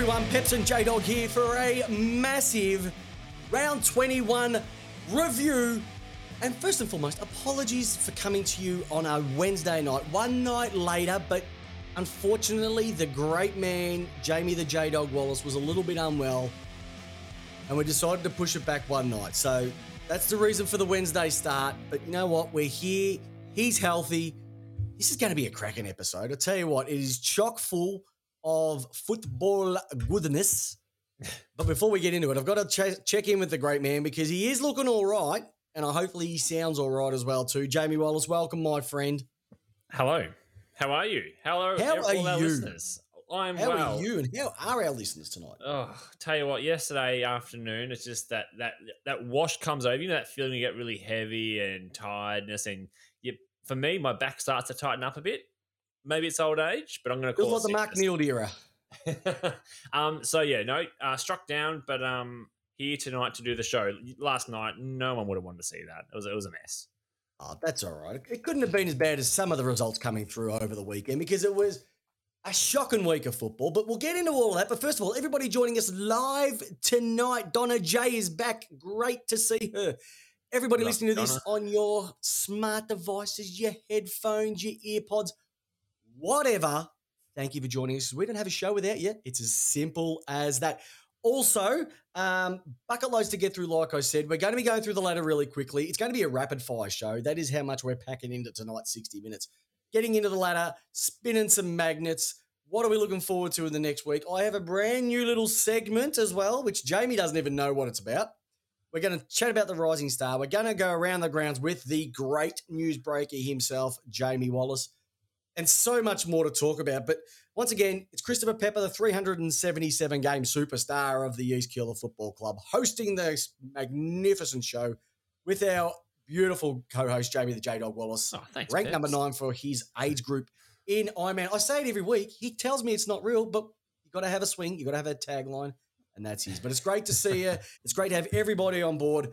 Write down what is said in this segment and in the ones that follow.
everyone. Peps and J Dog here for a massive round 21 review. And first and foremost, apologies for coming to you on a Wednesday night, one night later, but unfortunately, the great man, Jamie the J Dog Wallace, was a little bit unwell. And we decided to push it back one night. So that's the reason for the Wednesday start. But you know what? We're here. He's healthy. This is going to be a cracking episode. I tell you what, it is chock full of football goodness. But before we get into it, I've got to ch- check in with the great man because he is looking all right, and I hopefully he sounds all right as well too. Jamie Wallace, welcome, my friend. Hello. How are you? Hello, How all are our you? listeners. I'm well. How well. are you, and how are our listeners tonight? Oh, tell you what, yesterday afternoon, it's just that that that wash comes over. You know that feeling you get really heavy and tiredness, and you. For me, my back starts to tighten up a bit. Maybe it's old age, but I'm going to call like the it Mark. Neal era. um, so yeah, no, uh, struck down, but um, here tonight to do the show. Last night, no one would have wanted to see that. It was it was a mess. Oh, that's all right. It couldn't have been as bad as some of the results coming through over the weekend because it was a shocking week of football. But we'll get into all that. But first of all, everybody joining us live tonight. Donna J is back. Great to see her. Everybody Love listening to this on your smart devices, your headphones, your earpods, whatever. Thank you for joining us. We don't have a show without you. It's as simple as that. Also, um, bucket loads to get through, like I said. We're going to be going through the ladder really quickly. It's going to be a rapid fire show. That is how much we're packing into tonight 60 minutes. Getting into the ladder, spinning some magnets. What are we looking forward to in the next week? I have a brand new little segment as well, which Jamie doesn't even know what it's about. We're going to chat about the Rising Star. We're going to go around the grounds with the great newsbreaker himself, Jamie Wallace, and so much more to talk about. But once again, it's Christopher Pepper, the 377 game superstar of the East Keeler Football Club, hosting this magnificent show with our beautiful co host, Jamie the J Dog Wallace, Oh, thanks. ranked number nine for his age group in Ironman. I say it every week. He tells me it's not real, but you got to have a swing, you got to have a tagline, and that's his. But it's great to see you. It's great to have everybody on board.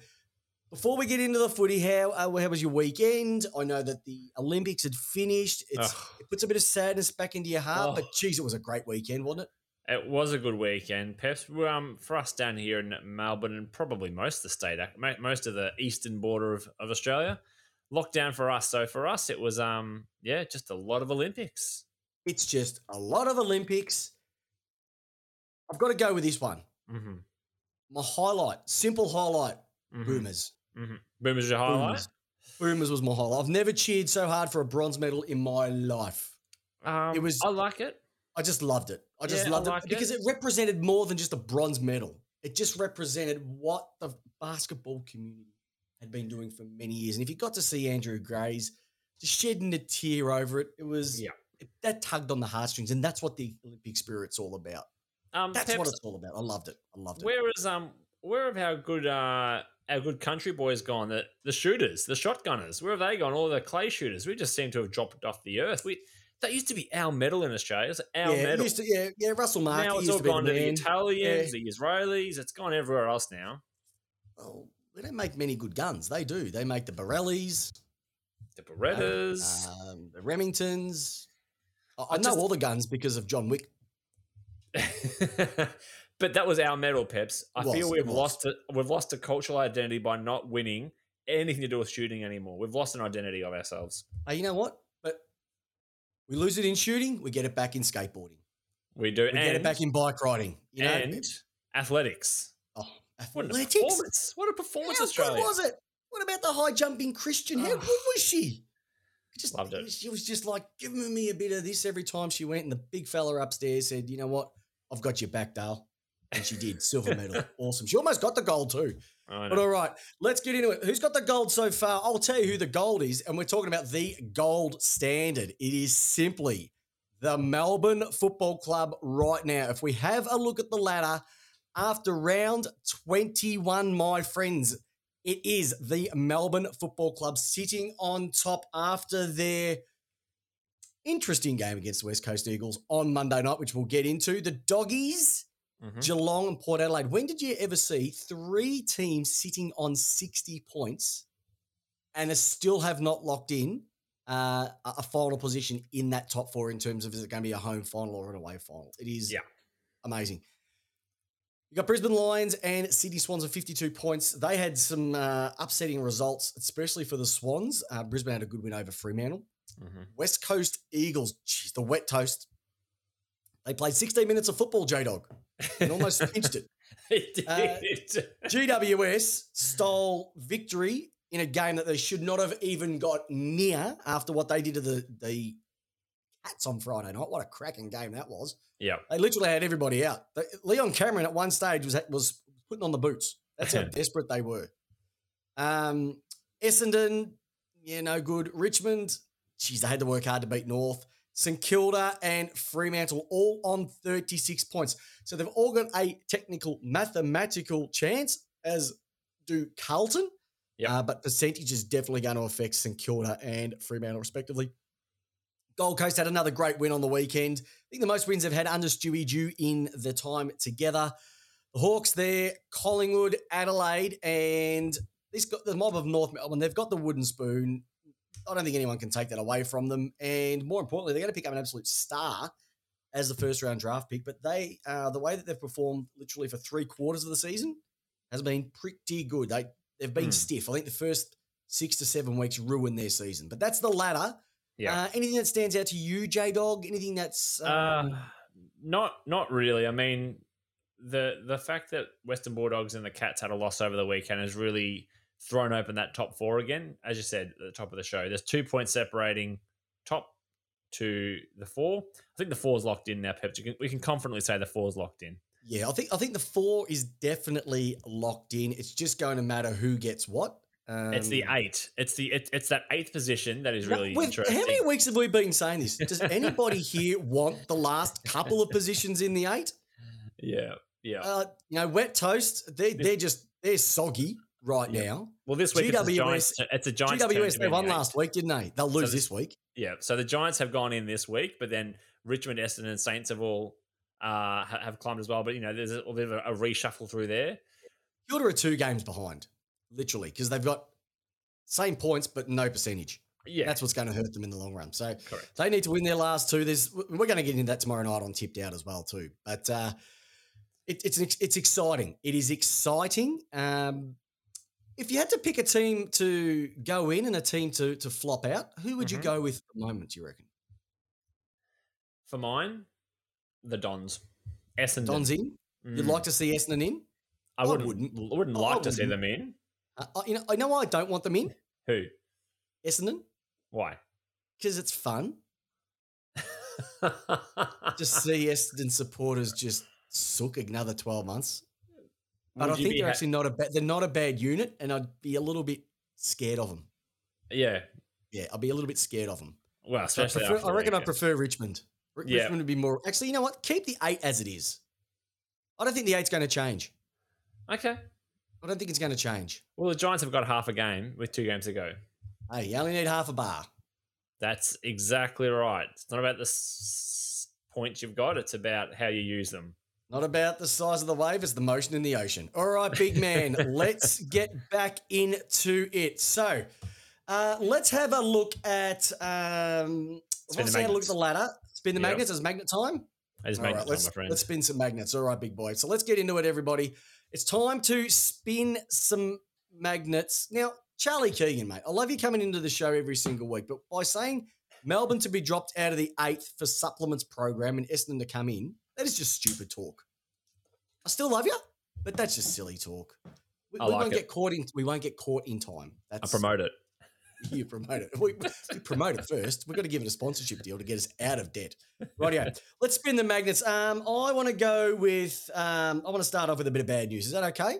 Before we get into the footy, how uh, how was your weekend? I know that the Olympics had finished. It's, Ugh. it puts a bit of sadness back into your heart, but Oh. geez, it was a great weekend, wasn't it? It was a good weekend, Peps. Um, for us down here in Melbourne and probably most of the state, most of the eastern border of, of Australia, lockdown for us. So for us, it was um, yeah, just a lot of Olympics. It's just a lot of Olympics. I've got to go with this one. Mm-hmm. My highlight, simple highlight, mm-hmm. Boomers. Mm-hmm. Boomers your highlight. Boomers. Boomers was my highlight. I've never cheered so hard for a bronze medal in my life. Um, It was- I like it. I just loved it. I just Yeah, I loved like it because it. it represented more than just a bronze medal. It just represented what the basketball community had been doing for many years. And if you got to see Andrew Grays just shedding a tear over it, it was Yeah. it, that tugged on the heartstrings, and that's what the Olympic spirit's all about. Um, That's what it's all about. I loved it. I loved it. Where is um where of how good uh our good country boys gone? The the shooters, the shotgunners, where have they gone? All the clay shooters. We just seem to have dropped off the earth. We that used to be our medal in Australia. It's our yeah, medal. used to, yeah, yeah. Russell Mark. now it's all to gone to the. Italians, the Israelis. It's gone everywhere else now. Well, they don't make many good guns. They do. They make the Borellis, The Berettas. um, the Remingtons. I, I I know just- all the guns because of John Wick. but that was our medal, Peps. I Was, feel we've lost it. We've lost a cultural identity by not winning anything to do with shooting anymore. We've lost an identity of ourselves. Hey, you know what? But we lose it in shooting, we get it back in skateboarding. We do, We and get it back in bike riding. You know, and athletics. oh, What a athletics. performance! What a performance, How Australia! good was it? What about the high jumping Christian? How Oh. good was she? I Just Loved it. She was just like giving me a bit of this every time she went, and the big fella upstairs said, "You know what? I've got your back, Dale." And she did silver medal. awesome. She almost got the gold too. But all right, let's get into it. Who's got the gold so far? I'll tell you who the gold is, and we're talking about the gold standard. It is simply the Melbourne Football Club right now. If we have a look at the ladder after round 21, my friends, it is the Melbourne Football Club sitting on top after their interesting game against the West Coast Eagles on Monday night, which we'll get into. The Doggies. Mhm. Geelong and Port Adelaide. When did you ever see three teams sitting on 60 points and still have not locked in uh, a final position in that top four in terms of is it going to be a home final or an away final? It is Yeah. amazing. You got Brisbane Lions and Sydney Swans of 52 points. They had some uh, upsetting results, especially for the Swans. Uh, Brisbane had a good win over Fremantle. Mhm. West Coast Eagles, geez, the wet toast. They played 16 minutes of football, J Dog, and almost pinched it. It Uh. GWS stole victory in a game that they should not have even got near after what they did to the, the Cats on Friday night. What a cracking game that was. yeah. They literally had everybody out. Leon Cameron at one stage was was putting on the boots. That's how desperate they were. Um, Essendon, yeah, no good. Richmond, geez, they had to work hard to beat North. St Kilda and Fremantle all on 36 points. So they've all got a technical mathematical chance, as do Carlton. Yep. Uh, but percentage is definitely going to affect St Kilda and Fremantle, respectively. Gold Coast had another great win on the weekend. I think the most wins they've had under Stewie Dew in the time together. The Hawks there, Collingwood, Adelaide, and this got the mob of North Melbourne. They've got the wooden spoon. I don't think anyone can take that away from them. And more importantly, they're going to pick up an absolute star as the first round draft pick. But they, uh, the way that they've performed literally for three quarters of the season has been pretty good. They they've been Hmm. stiff. I think the first six to seven weeks ruined their season. But that's the ladder. Yeah. Uh, anything that stands out to you, J Dog? Anything that's Uh, um, not not really. I mean, the the fact that Western Bulldogs and the Cats had a loss over the weekend has really thrown open that top four again. As you said at the top of the show, there's two points separating top to the four. I think the four's locked in now, Pep. We can confidently say the four's locked in. Yeah, I think I think the four is definitely locked in. It's just going to matter who gets what. Um, it's the eight. It's the it, it's that eighth position that is really we've- interesting. How many weeks have we been saying this? Does anybody here want the last couple of positions in the eight? Yeah, yeah. Uh, you know, wet toast. They they're just they're soggy right Yeah. now. well, this week it's a Giants. It's a Giants. GWS they won eight. last week, didn't they? They'll lose the- this week. Yeah. So the Giants have gone in this week, but then Richmond, Essendon, and Saints have all uh, have climbed as well. But you know, there's a little bit of a, a reshuffle through there. Kilda are two games behind, literally, because they've got same points but no percentage. Yeah, That's what's going to hurt them in the long run. So correct. They need to win their last two. There's we're going to get into that tomorrow night on Tipped Out as well too. But uh, it, it's it's exciting. It is exciting. Um, if you had to pick a team to go in and a team to to flop out, who would you Mhm. go with at the moment? Do you reckon? For mine, the Dons. Essendon. Don's in. You'd Mm. like to see Essendon in? I I wouldn't. wouldn't. I wouldn't I like to see wouldn't. them in. Uh, you know, I know why I don't want them in Who? Essendon Why? because it's fun. Just see Essendon supporters just sook another twelve months. But I think they're ha- actually not a bad. They're not a bad unit, and I'd be a little bit scared of them. yeah. Yeah, I'd be a little bit scared of them. Well, So I, especially prefer, I reckon I prefer Richmond. Ri- Yeah. Richmond would be more. Actually, you know what? Keep the eight as it is. I don't think the eight's going to change. Okay. I don't think it's going to change. Well, the Giants have got half a game with two games to go. Hey, you only need half a bar. That's exactly right. It's not about the s- points you've got; it's about how you use them. Not about the size of the wave, it's the motion in the ocean. All right, big man, let's get back into it. So, uh, let's have a look at. Um, let's the have a look at the ladder. Spin the Yep. magnets. It's magnet time. I just All made right, time, let's, my friend. let's spin some magnets. All right, big boy. So let's get into it, everybody. It's time to spin some magnets. Now, Charlie Keegan, mate, I love you coming into the show every single week, but by saying Melbourne to be dropped out of the eighth for supplements program and Essendon to come in, that is just stupid talk. I still love you, but that's just silly talk. We, I we like won't it. get caught in. We won't get caught in time. I promote it. you promote it. We, we promote it first. We've got to give it a sponsorship deal to get us out of debt. Rightio. Let's spin the magnets. Um, I want to go with. Um, I want to start off with a bit of bad news. Is that okay?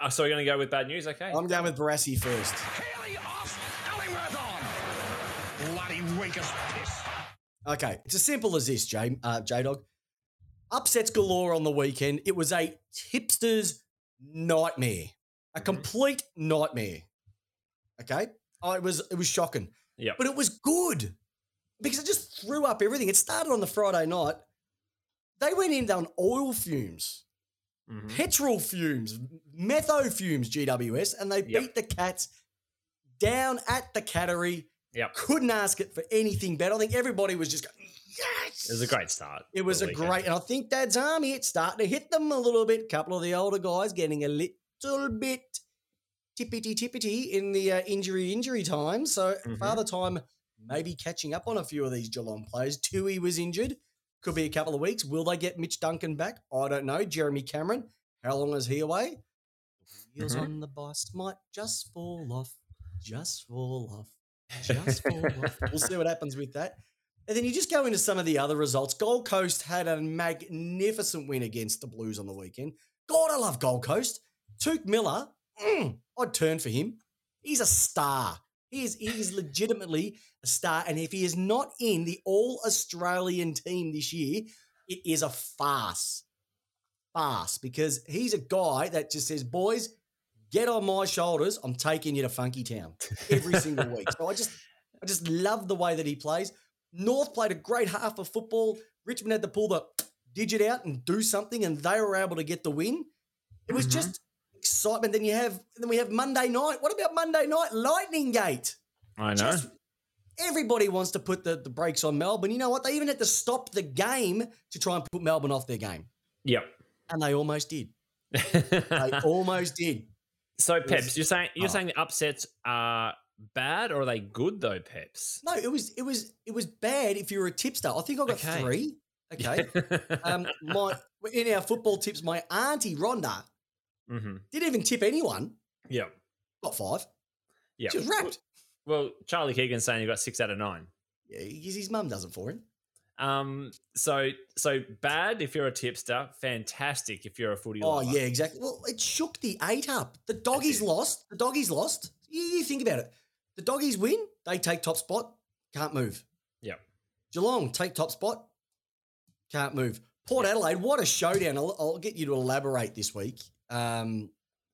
Oh, so we're going to go with bad news, okay? I'm going with Barassi first. Haley off, Ellingworth on. Bloody weak as piss. Okay, it's as simple as this, J uh, J Dog. Upsets galore on the weekend. It was a tipster's nightmare, a Mhm. complete nightmare. Okay, oh, it was it was shocking. Yeah, but it was good because it just threw up everything. It started on the Friday night. They went in on oil fumes, Mhm. petrol fumes, metho fumes, GWS, and they Yep. beat the Cats down at the Cattery. Yep. Couldn't ask it for anything better. I think everybody was just going, yes, It was a great start. It was a weekend. great, and I think Dad's army it's starting to hit them a little bit. couple of the older guys getting a little bit tippity tippity in the uh, injury injury time. So Mhm. Father Time maybe catching up on a few of these Geelong players. Tui was injured. Could be a couple of weeks. Will they get Mitch Duncan back? I don't know. Jeremy Cameron, how long is he away? Wheels Mhm. on the bus might just fall off. Just fall off. Just fall off. We'll see what happens with that. And then you just go into some of the other results. Gold Coast had a magnificent win against the Blues on the weekend. God, I love Gold Coast. Tuke Miller, mm, I'd turn for him. He's a star. He is, he is legitimately a star. And if he is not in the All Australian team this year, it is a farce. Farce. Because he's a guy that just says, boys, get on my shoulders. I'm taking you to Funky Town every single week. So I just I just love the way that he plays. North played a great half of football. Richmond had to pull the digit out and do something, and they were able to get the win. It was Mhm. just excitement. Then you have then we have Monday night. What about Monday night? Lightning Gate. I know. Just- everybody wants to put the, the brakes on Melbourne. You know what? They even had to stop the game to try and put Melbourne off their game. Yep. And they almost did. They almost did. so Peps, you're saying you're oh. saying the upsets are bad or are they good though, Peps? No, it was it was it was bad if you were a tipster. I think I got Okay. three. Okay. um, my in our football tips, my auntie Rhonda hmm didn't even tip anyone. Yeah. Got five. Yeah. She was wrapped. Well, Charlie Keegan's saying you got six out of nine. Yeah, his, mum does it for him. Um, so so bad if you're a tipster, fantastic if you're a footy Oh lover. yeah, exactly. Well, it shook the eight up. The doggies lost. The doggies lost. You, you think about it. The doggies win. They take top spot. Can't move. Yep. Geelong take top spot. Can't move. Port Adelaide, what a showdown! I'll, I'll get you to elaborate this week um,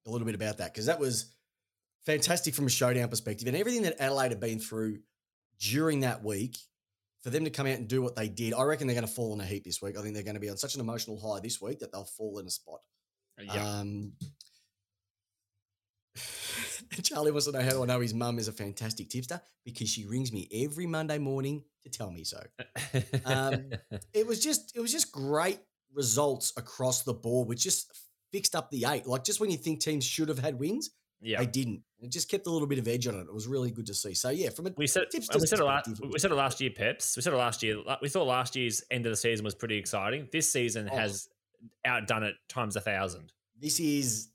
a little bit about that because that was fantastic from a showdown perspective and everything that Adelaide had been through during that week. For them to come out and do what they did, I reckon they're going to fall in a heap this week. I think they're going to be on such an emotional high this week that they'll fall in a spot. Yeah. Um, Charlie wants to know how do I know his mum is a fantastic tipster because she rings me every Monday morning to tell me so. um, It was just it was just great results across the board, which just fixed up the eight. Like just when you think teams should have had wins, yeah. they didn't. It just kept a little bit of edge on it. It was really good to see. So yeah, from a We said we said it last we said it last year, Peps. We said it last year. We thought last year's end of the season was pretty exciting. This season Oh. has outdone it times a thousand. this is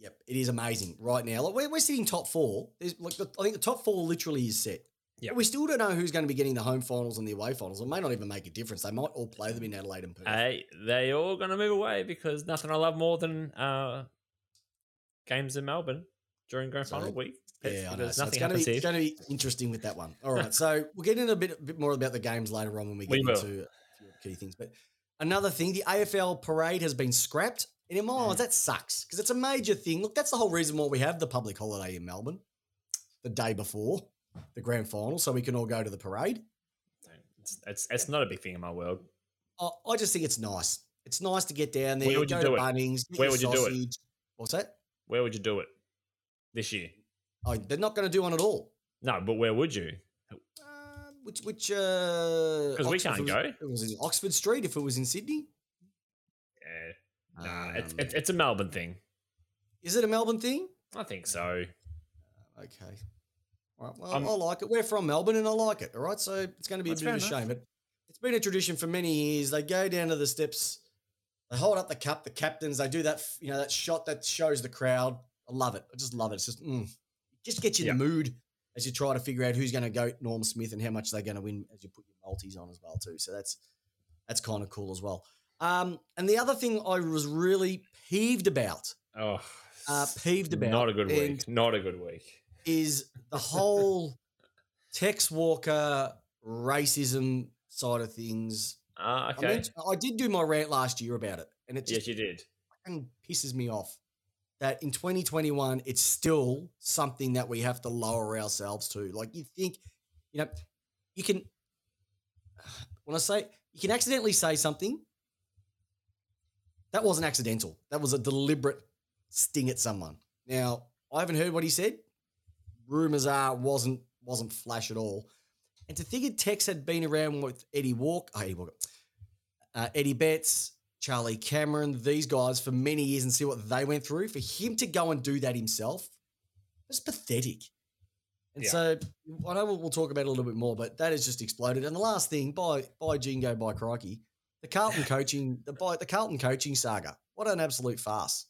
yep, it is amazing right now. Like we're, we're sitting top four. There's like the, I think the top four literally is set. Yep. We still don't know who's going to be getting the home finals and the away finals. It may not even make a difference. They might all play them in Adelaide and Perth. Hey, they all gonna move away because nothing I love more than uh, games in Melbourne during grand So, final week. Peps, Yeah, I know. So it's nothing going to be, it's going to be interesting with that one. All right, so we'll get into a bit, bit more about the games later on when we get We into a few key things. But another thing, the AFL parade has been scrapped, and in my Mm. eyes, that sucks because it's a major thing. Look, that's the whole reason why we have the public holiday in Melbourne the day before the grand final, so we can all go to the parade. It's, it's it's not a big thing in my world. I, I just think it's nice. It's nice to get down there, Where would you go do to it? Bunnings, get Where would you do it? What's that? Where would you do it this year? Oh, they're not going to do one at all. No, but where would you? Uh, which which uh 'Cause we can't was- go. It was in Oxford Street. If it was in Sydney, nah, it's, Um, it's it's a Melbourne thing. is it a Melbourne thing? I think so. Okay. All right. Well, Um, I like it. We're from Melbourne, and I like it. All right. So it's going to be a bit of a shame, but it's been a tradition for many years. They go down to the steps, they hold up the cup. The captains, they do that. You know that shot that shows the crowd. I love it. I just love it. It's just mm, just gets you in the mood as you try to figure out who's going to go Norm Smith and how much they're going to win as you put your multis on as well too. So that's that's kind of cool as well. Um, and the other thing I was really peeved about, Oh, uh, peeved about, not a good week. Not a good week. is the whole Tex Walker racism side of things. Ah, I, okay. meant- I did do my rant last year about it, and it yes, you did. pisses me off that in 2021 it's still something that we have to lower ourselves to. Like you think, you know, you can when I say you can accidentally say something, that wasn't accidental. That was a deliberate sting at someone. Now, I haven't heard what he said. Rumors are wasn't wasn't flash at all. And to think Tex had been around with Eddie Walk, oh, Eddie Walker, uh, Eddie Betts, Charlie Cameron, these guys for many years and see what they went through. For him to go and do that himself, it's pathetic. And Yeah. so I know we'll, we'll talk about it a little bit more, but that has just exploded. And the last thing, by by Jingo, by Crikey, the Carlton coaching, the the Carlton coaching saga. What an absolute farce!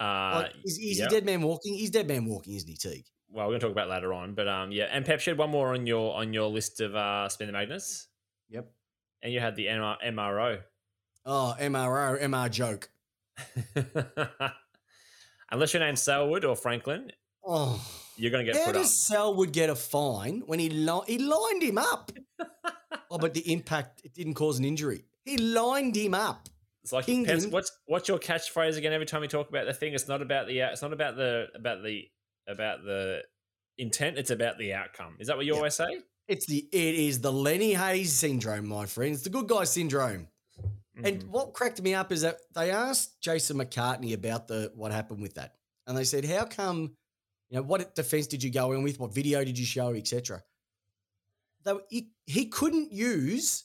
Uh, Like, is, is yeah. he dead man walking? He's dead man walking, isn't he, Teague? well, we're gonna talk about that later on, but um, yeah. And Pep shed one more on your on your list of uh, spin the magnets, Yep. and you had the MR, MRO. Oh, MRO, MR joke. Unless your name's Selwood or Franklin, Oh, you're gonna get how put up. does Selwood get a fine when he li- he lined him up? oh, but the impact it didn't cause an injury. He lined him up. It's like him. what's what's your catchphrase again? Every time we talk about the thing, it's not about the it's not about the about the about the intent. It's about the outcome. Is that what you Yeah. always say? It's the it is the Lenny Hayes syndrome, my friends. The good guy syndrome. And Mhm. what cracked me up is that they asked Jason McCartney about the what happened with that, and they said, "How come? You know, what defense did you go in with? What video did you show, etc." Though he, he couldn't use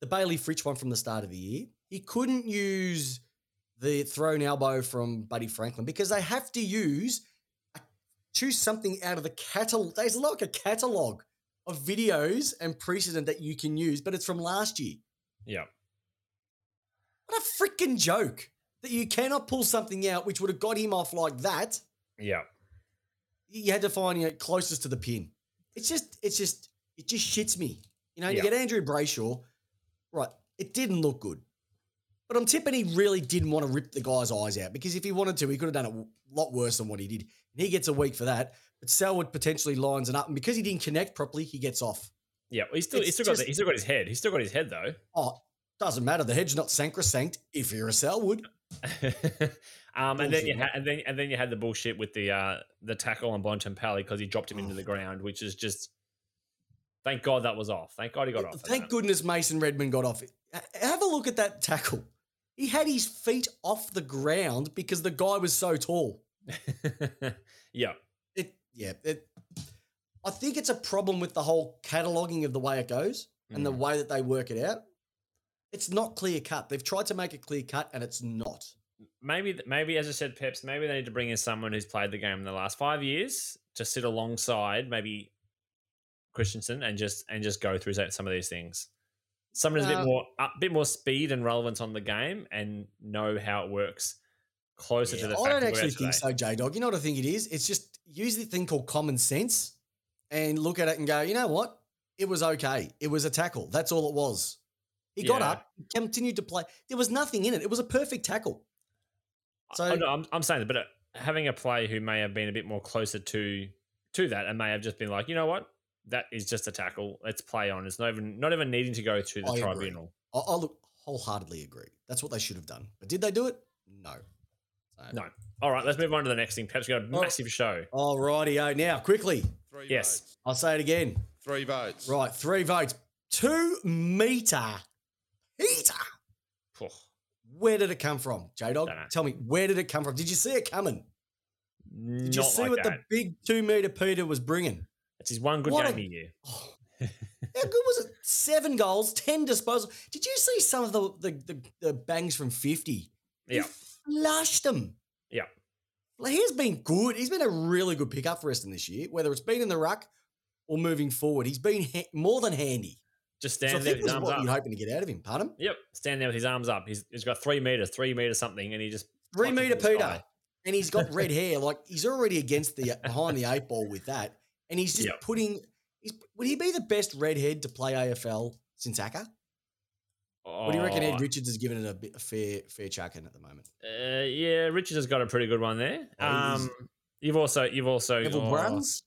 the Bailey Fritch one from the start of the year. He couldn't use the thrown elbow from Buddy Franklin because they have to use choose something out of the catalog. There's like a catalog of videos and precedent that you can use, but it's from last year. yeah, What a freaking joke that you cannot pull something out which would have got him off like that. yeah. You had to find it closest to the pin. It's just, it's just, it just shits me. You know, you get Andrew Brayshaw, right? It didn't look good, but I'm tipping he really didn't want to rip the guy's eyes out because if he wanted to, he could have done it a lot worse than what he did. And he gets a week for that. But Selwood potentially lines it up, and because he didn't connect properly, he gets off. Yeah, well, he's still, he's still got just- the, he's still got his head. He's still got his head though. Oh, doesn't matter. The head's not sacrosanct if you're a Selwood. um, and then you had and then and then you had the bullshit with the uh the tackle on Bontempelli because he dropped him into the ground, which is just. Thank God that was off. Thank God he got off. Thank goodness Mason Redmond got off. Have a look at that tackle. He had his feet off the ground because the guy was so tall. yeah, It, yeah, it, I think it's a problem with the whole cataloging of the way it goes and the Mm. way that they work it out. It's not clear cut. They've tried to make it clear cut and it's not. maybe maybe as I said, Peps, maybe they need to bring in someone who's played the game in the last five years to sit alongside maybe Christensen and just and just go through some of these things. Someone who's a bit more a bit more speed and relevance on the game and know how it works closer Yeah, to the. I fact don't actually think so, J Dog. You know what I think it is? It's just use the thing called common sense and look at it and go, you know what? It was okay. It was a tackle. That's all it was. He got Yeah. up, continued to play. There was nothing in it. It was a perfect tackle. So I, I'm, I'm saying that, but uh, having a play who may have been a bit more closer to to that and may have just been like, you know what, that is just a tackle. Let's play on. It's not even not even needing to go through the I tribunal. I, I look wholeheartedly agree. That's what they should have done. But did they do it? No. So- No. All right, let's move on to the next thing. Perhaps we got a Oh. massive show. All righty. Oh, now quickly. Three Yes. votes. I'll say it again. Three votes. Right. Three votes. Two meter heater. Phew. Where did it come from, J Dog? Tell me, where did it come from? Did you see it coming? Did you Not see like what that. the big two meter Peter was bringing? It's his one good What a- game a year. Oh, how good was it? Seven goals, ten disposals. Did you see some of the the, the, the bangs from fifty? He Yeah. flushed them. Yeah. Like, he's been good. He's been a really good pickup for us in this year, whether it's been in the ruck or moving forward. He's been ha- more than handy. Just So there with his arms what up. you're hoping to get out of him. Pardon? Yep, stand there with his arms up. He's, he's got three meters, three meters something, and he just Three meter Peter. And he's got red hair. Like he's already against the behind the eight ball with that. And he's just Yep. putting he's would he be the best redhead to play AFL since Acker? What do you reckon Oh, Ed Richards has given it a, bit, a fair fair chucking at the moment? Uh, yeah, Richards has got a pretty good one there. Oh, Um, you've also you've also Neville oh, Bruns?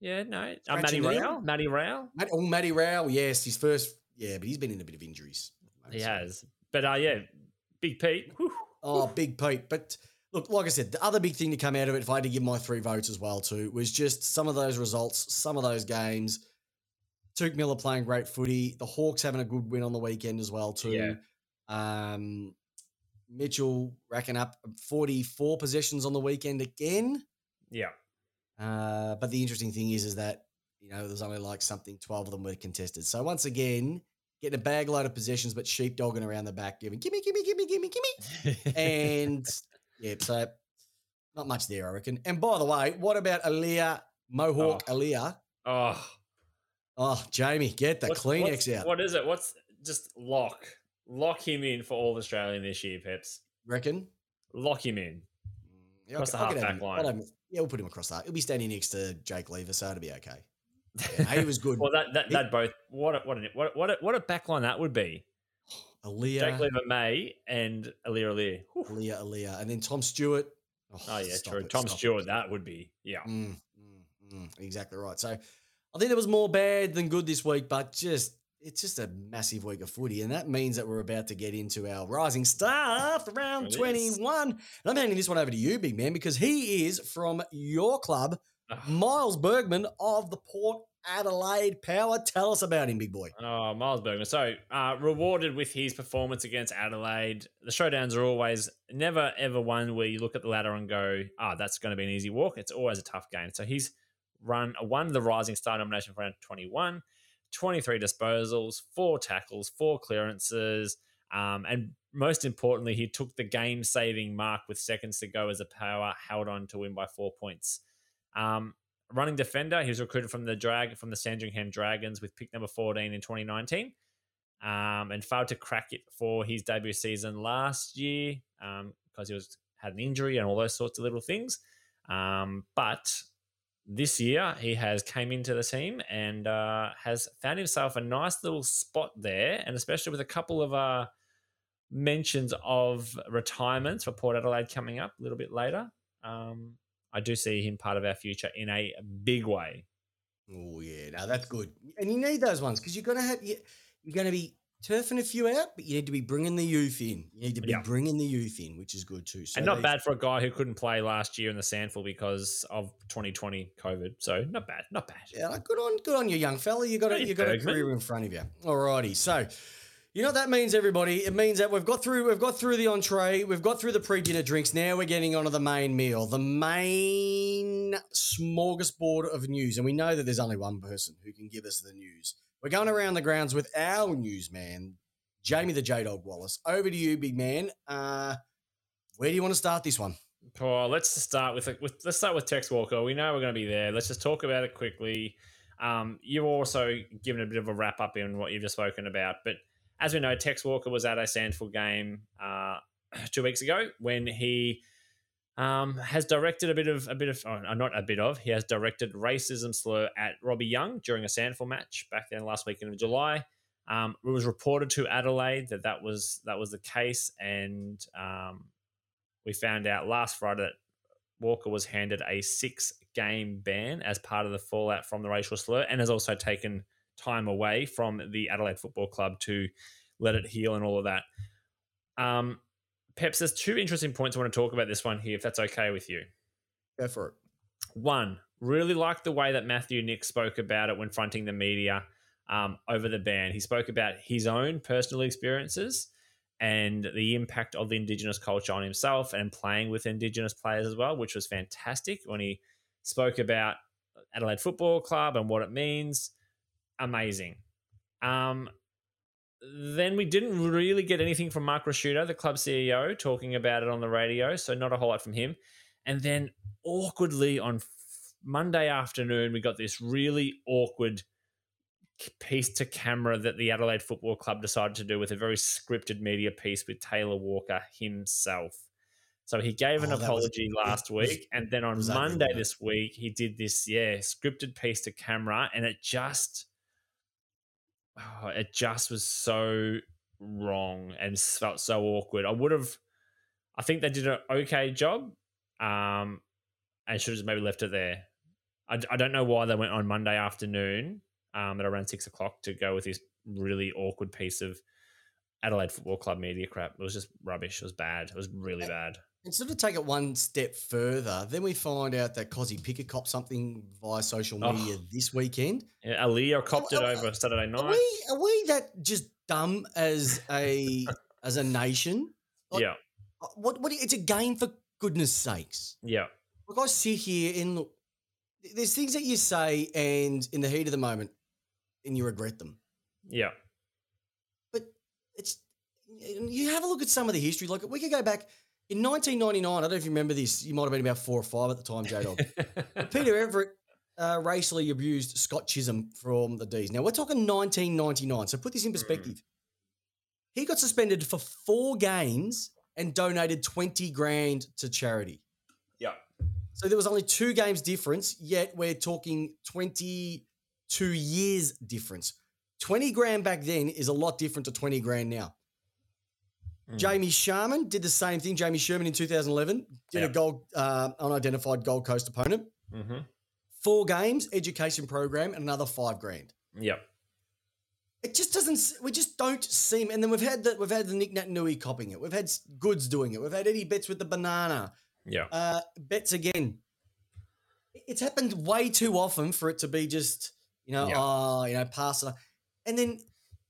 Yeah, no, uh, Matty? Rao, Matty Rao, Matt, oh, Matty Rao, yes, his first yeah, but he's been in a bit of injuries. he So- has. But uh, yeah, Big Pete. whew, Oh, Big Pete. But look, like I said, the other big thing to come out of it, if I had to give my three votes as well too, was just some of those results, some of those games. Tuke Miller playing great footy. The Hawks having a good win on the weekend as well too. Yeah. Um, Mitchell racking up 44 possessions on the weekend again. Yeah, Uh, but the interesting thing is, is that you know, there's only like something 12 of them were contested. So once again, getting a bag load of possessions, but sheepdogging around the back, giving gimme, gimme, gimme, gimme, gimme. And yeah, so not much there, I reckon. And by the way, what about Aaliyah Mohawk Oh. Aaliyah? oh, Oh, Jamie, get the what's- Kleenex what's- out. What is it? What's just lock lock him in for all Australian this year, Peps. reckon? Lock him in. Yeah, Across the half-back line. I'll have him- yeah, we'll put him across that. He'll be standing next to Jake Lever, so it'll be okay. Yeah, he was good. Well, that that, that both what a, what a, what a, what a, what a backline that would be. Aaliyah, Jake Lever May and Alir Alir. Whew. Aaliyah, Aaliyah, and then Tom Stewart. Oh yeah, true. it, Tom stop it. Stewart, that would be yeah. Mm, mm, mm, exactly right. So I think there was more bad than good this week, but just it's just a massive week of footy, and that means that we're about to get into our rising star for round is. 21. And I'm handing this one over to you, big man, because he is from your club, Miles Bergman of the Port Adelaide Power. Tell us about him, big boy. Oh, Miles Bergman. So, uh, rewarded with his performance against Adelaide. The showdowns are always never ever one where you look at the ladder and go, "Ah, that's going to be an easy walk." It's always a tough game. So he's run won the Rising Star nomination for round 21, 23 disposals, four tackles, four clearances, um, and most importantly, he took the game-saving mark with seconds to go as a power held on to win by four points. Um, running defender. He was recruited from the drag from the Sandringham Dragons with pick number 14 in 2019. Um, and failed to crack it for his debut season last year because he was had an injury and all those sorts of little things. Um, but this year he has came into the team and uh, has found himself a nice little spot there, and especially with a couple of uh, mentions of retirements for Port Adelaide coming up a little bit later. Um, I do see him part of our future in a big way. Oh yeah, now that's good. And you need those ones because you're gonna have you're gonna be turfing a few out, but you need to be bringing the youth in. You need to be Yeah. bringing the youth in, which is good too. So and not they- bad for a guy who couldn't play last year in the Sandful because of 2020 COVID. So not bad, not bad. Yeah, like, good on, good on you, young fella. You got a, you got a career in front of you. Alrighty, so. You know what that means, everybody? It means that we've got through we've got through the entree, we've got through the pre-dinner drinks. Now we're getting onto the main meal, the main smorgasbord of news. And we know that there's only one person who can give us the news. We're going around the grounds with our newsman, Jamie the J Dog Wallace. Over to you, big man. Uh, where do you want to start this one? Paul, let's just start with, with let's start with Tex Walker. We know we're going to be there. Let's just talk about it quickly. Um, you've also given a bit of a wrap up in what you've just spoken about, but as we know, Tex Walker was at a Sandford game uh, two weeks ago when he um, has directed a bit of a bit of oh, not a bit of he has directed racism slur at Robbie Young during a Sandful match back then last weekend of July. Um, it was reported to Adelaide that that was that was the case, and um, we found out last Friday that Walker was handed a six game ban as part of the fallout from the racial slur and has also taken time away from the Adelaide Football Club to let it heal and all of that. Um, Peps, there's two interesting points I want to talk about this one here, if that's okay with you. Go for it. One, really like the way that Matthew Nick spoke about it when fronting the media um, over the ban. He spoke about his own personal experiences and the impact of the Indigenous culture on himself and playing with Indigenous players as well, which was fantastic when he spoke about Adelaide Football Club and what it means. Amazing. Um, then we didn't really get anything from Mark Rashuto, the club CEO, talking about it on the radio. So not a whole lot from him. And then awkwardly on Monday afternoon, we got this really awkward piece to camera that the Adelaide Football Club decided to do with a very scripted media piece with Taylor Walker himself. So he gave an Oh, that was- apology last week, and then on Monday this week he did this, yeah, scripted piece to camera, and it just, oh, it just was so wrong and felt so awkward. I would have, I think they did an okay job, um, and should have maybe left it there. I, I don't know why they went on Monday afternoon um, at around six o'clock to go with this really awkward piece of Adelaide Football Club media crap. It was just rubbish. It was bad. It was really bad. And sort of take it one step further, then we find out that Cozzy Pickett copped something via social Oh. media this weekend. Yeah, Aaliyah copped it Are- over Saturday Are night. we are we that just dumb as a as a nation? like- Yeah, Uh, What what? It's a game for goodness sakes. yeah, Like I sit here and look, there's things that you say and in the heat of the moment, and you regret them. Yeah. But it's you have a look at some of the history. Like we could go back in 1999. I don't know if you remember this. You might have been about four or five at the time, J Dog. Peter Everett uh, racially abused Scott Chisholm from the D's. Now we're talking 1999. So put this in perspective. He got suspended for four games and donated 20 grand to charity. yeah. So there was only two games difference, yet we're talking 22 years difference. 20 grand back then is a lot different to 20 grand now. Mm. Jamie Sharman did the same thing. Jamie Sherman in 2011 did a gold, uh, unidentified Gold Coast opponent. Mm-hmm. Four games, education program, and another five grand. Yep. It just doesn't. We just don't seem. And then we've had the we've had the Nick Nat Nui copying it. We've had Goods doing it. We've had Eddie Betts with the banana. Yeah. Uh, Betts again. It's happened way too often for it to be just you know Yeah. oh you know pass it. And then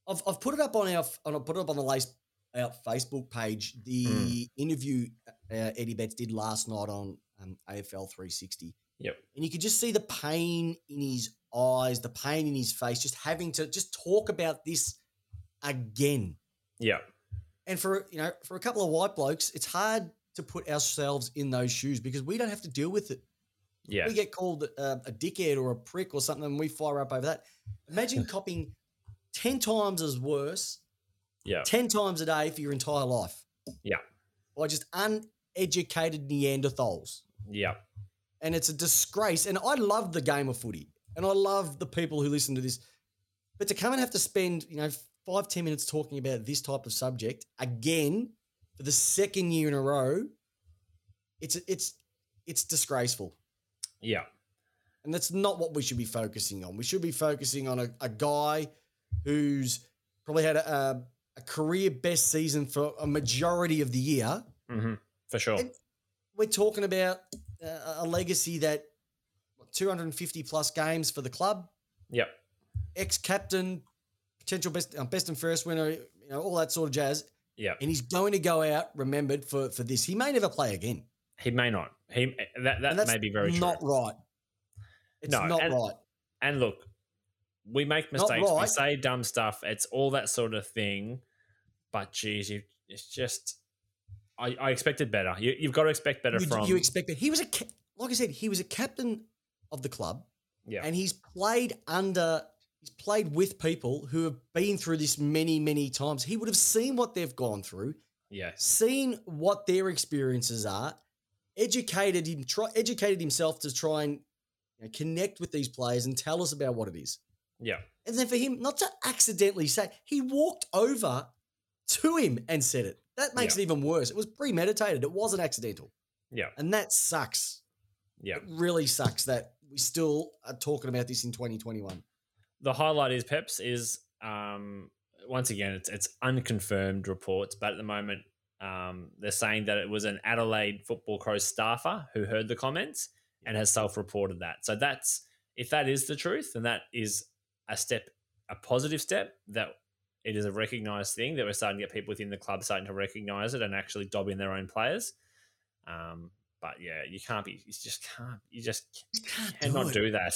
I've I've put it up on our on put it up on the lace our Facebook page. The Mm. interview uh, Eddie Betts did last night on um, AFL 360. Yep. And you could just see the pain in his eyes, the pain in his face, just having to just talk about this again. Yeah. And for you know, for a couple of white blokes, it's hard to put ourselves in those shoes because we don't have to deal with it. Yeah. We get called uh, a dickhead or a prick or something, and we fire up over that. Imagine copying ten times as worse, Yeah. ten times a day for your entire life. Yeah. By just uneducated Neanderthals. Yeah. and it's a disgrace. And I love the game of footy, and I love the people who listen to this. But to come and have to spend, you know, five ten minutes talking about this type of subject again for the second year in a row, it's it's it's disgraceful, Yeah. and that's not what we should be focusing on. We should be focusing on a, a guy who's probably had a, a, a career best season for a majority of the year. Mm-hmm. For sure. And- we're talking about uh, a legacy that what, 250 plus games for the club, Yep. ex-captain, potential best uh, best and first winner, you know, all that sort of jazz. Yeah. And he's going to go out remembered for for this. He may never play again. He may not. He that that that's may be very not true. right. It's No, not and- right. And look, we make mistakes. We say dumb stuff. It's all that sort of thing. But geez, you it's just. I, I expected better. You, you've got to expect better You, from. you expect that he was a like I said, he was a captain of the club, yeah. and he's played under. He's played with people who have been through this many, many times. He would have seen what they've gone through. yes. seen what their experiences are, educated him, try, educated himself to try and you know, connect with these players and tell us about what it is. Yeah. And then for him not to accidentally say, he walked over to him and said it. That makes Yeah. it even worse. It was premeditated. It wasn't accidental. Yeah. And that sucks. Yeah. It really sucks that we still are talking about this in 2021. the highlight is Peps is um, once again it's it's unconfirmed reports, but at the moment um, they're saying that it was an Adelaide Football Crows staffer who heard the comments and has self-reported that. So that's if that is the truth, then that is a step, a positive step that it is a recognised thing that we're starting to get people within the club starting to recognise it and actually dob in their own players. Um, but yeah, you can't be. You just can't. You just You can't cannot it. do that.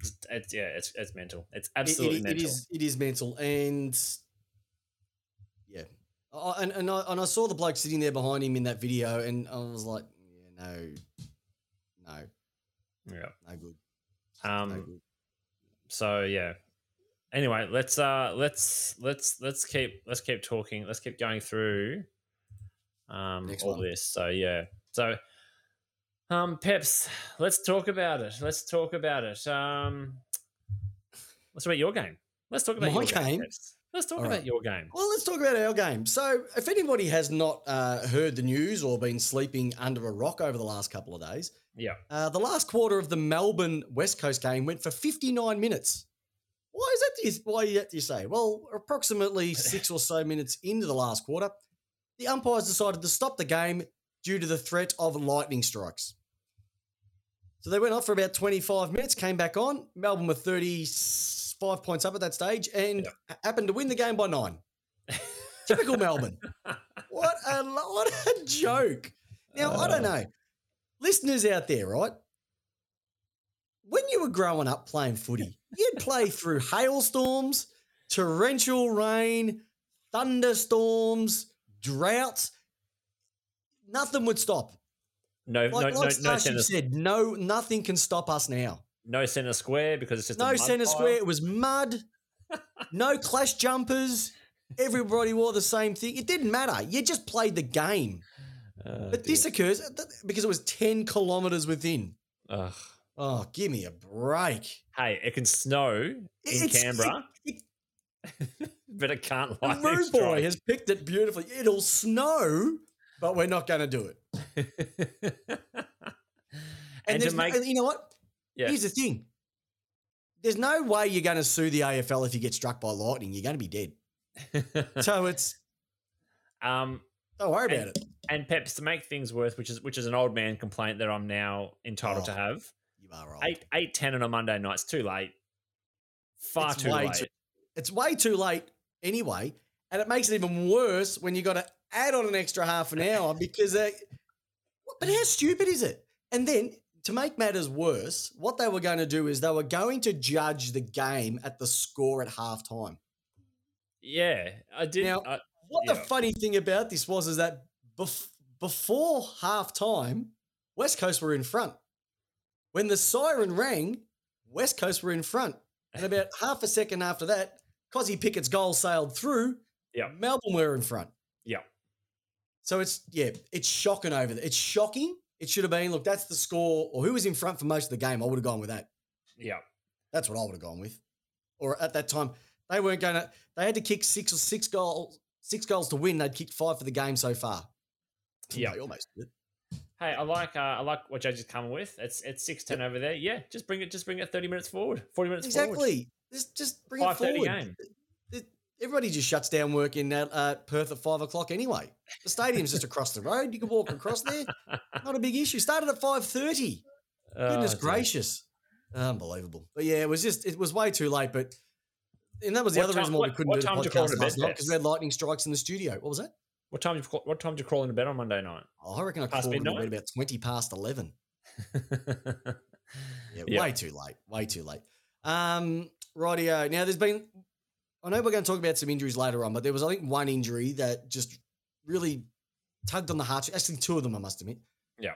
It's, it's yeah, it's it's mental. It's It- it- absolutely it mental. is it is mental and yeah I- and and I, and I saw the bloke sitting there behind him in that video and I was like yeah no no Yeah. no good Um. no good. So yeah. Anyway, let's uh let's let's let's keep let's keep talking. Let's keep going through um Next all one. this. So yeah. So um Peps, let's talk about it. Let's talk about it. Um let's talk about your game. Let's talk about My your game. game? Let's talk All about right. your game. well let's talk about our game so if anybody has not uh, heard the news or been sleeping under a rock over the last couple of days Yeah. uh, the last quarter of the Melbourne West Coast game went for 59 minutes that do you, why that do you say well approximately six or so minutes into the last quarter the umpires decided to stop the game due to the threat of lightning strikes. So they went off for about 25 minutes, came back on. Melbourne were 35 points up at that stage and happened to win the game by nine. Typical Melbourne. What a, what a joke. Now, I don't uh. know. Listeners out there, right? When you were growing up playing footy, you'd play through hailstorms, torrential rain, thunderstorms, droughts. Nothing would stop. No, Like, no, like no, no center, said, no, nothing can stop us now. no center square because it's just a No centre pile. square. It was mud. no clash jumpers. Everybody wore the same thing. It didn't matter. You just played the game. Oh, But this occurs because it was 10 kilometres within. Ugh. Oh, give me a break. Hey, it can snow in It's- Canberra, it- but it can't the lightning Roo boy has picked it beautifully. It'll snow, but we're not going to do it. and, And, to there's no- you know what? yeah, Here's the thing. There's no way you're going to sue the AFL if you get struck by lightning. You're going to be dead. So it's um, don't worry And- about it. and Peps to make things worse, which is which is an old man complaint that I'm now entitled to Oh, have. You are right. Eight eight ten on a Monday night's too late. Far It's too late. too- It's way too late anyway, and it makes it even worse when you got to add on an extra half an hour because. Uh, but how stupid is it? And then to make matters worse, what they were going to do is they were going to judge the game at the score at halftime. yeah, I did. Now- I- What the funny thing about this was is that bef- before halftime, West Coast were in front. When the siren rang, West Coast were in front. And about half a second after that, Kozzy Pickett's goal sailed through. Yeah. Melbourne were in front. yeah, So it's yeah, it's shocking over there. It's shocking. It should have been look, that's the score, or who was in front for most of the game. I would have gone with that. yeah. That's what I would have gone with. Or at that time, they weren't going to. They had to kick six or six goals, six goals to win. They'd kicked five for the game so far. Yeah. They almost did. Hey, I like uh, I like what Judge is coming with. It's it's six ten over there. Yeah, just bring it. Just bring it thirty minutes forward. Forty minutes forward. Exactly. Just just bring it 5:30 forward. game. Everybody just shuts down work in uh, uh, Perth at five o'clock anyway. The stadium's just across the road. You can walk across there. Not a big issue. Started at five thirty. Goodness Oh, dear. gracious, unbelievable. But yeah, it was just it was way too late. But and that was the What other time- reason why we couldn't do the time did you call it podcast last night because we had lightning strikes in the studio. What was that? What time? did you, what time did you crawl into bed on Monday night? Oh, I reckon I Past called it midnight? about twenty past eleven. Yeah, Yeah. way too late. Way too late. Um, rightio. Now there's been I know we're going to talk about some injuries later on, but there was I think one injury that just really tugged on the heart. Actually, two of them, I must admit. Yeah.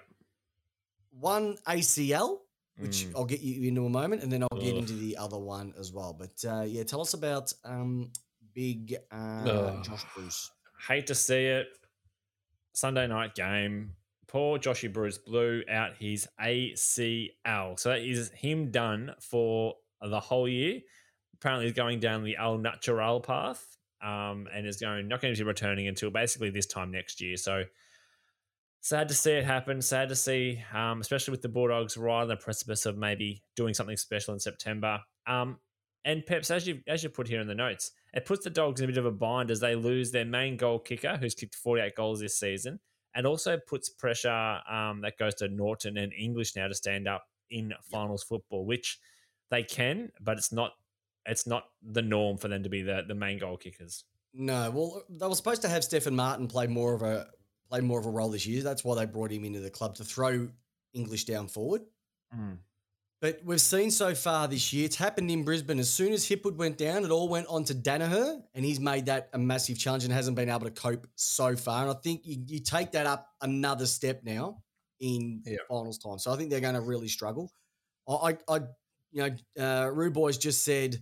One ACL, which Mm. I'll get you into a moment, and then I'll get into the other one as well. But uh, yeah, tell us about um, big uh, Josh Bruce. Hate to see it. Sunday night game. Poor Joshy Bruce blew out his ACL. So that is him done for the whole year. Apparently, he's going down the Al Natural path um, and is going not going to be returning until basically this time next year. So sad to see it happen. Sad to see, um, especially with the Bulldogs right on the precipice of maybe doing something special in September. Um, and Peps, as you as you put here in the notes, it puts the Dogs in a bit of a bind as they lose their main goal kicker, who's kicked 48 goals this season, and also puts pressure um, that goes to Naughton and English now to stand up in finals football, which they can, but it's not it's not the norm for them to be the, the main goal kickers. No, well, they were supposed to have Stefan Martin play more of a play more of a role this year. That's why they brought him into the club to throw English down forward. But we've seen so far this year, it's happened in Brisbane. As soon as Hipwood went down, it all went on to Daniher, and he's made that a massive challenge and hasn't been able to cope so far. And I think you, you take that up another step now in Yeah. finals time. So I think they're going to really struggle. I, I, you know, uh, Rue Boys just said,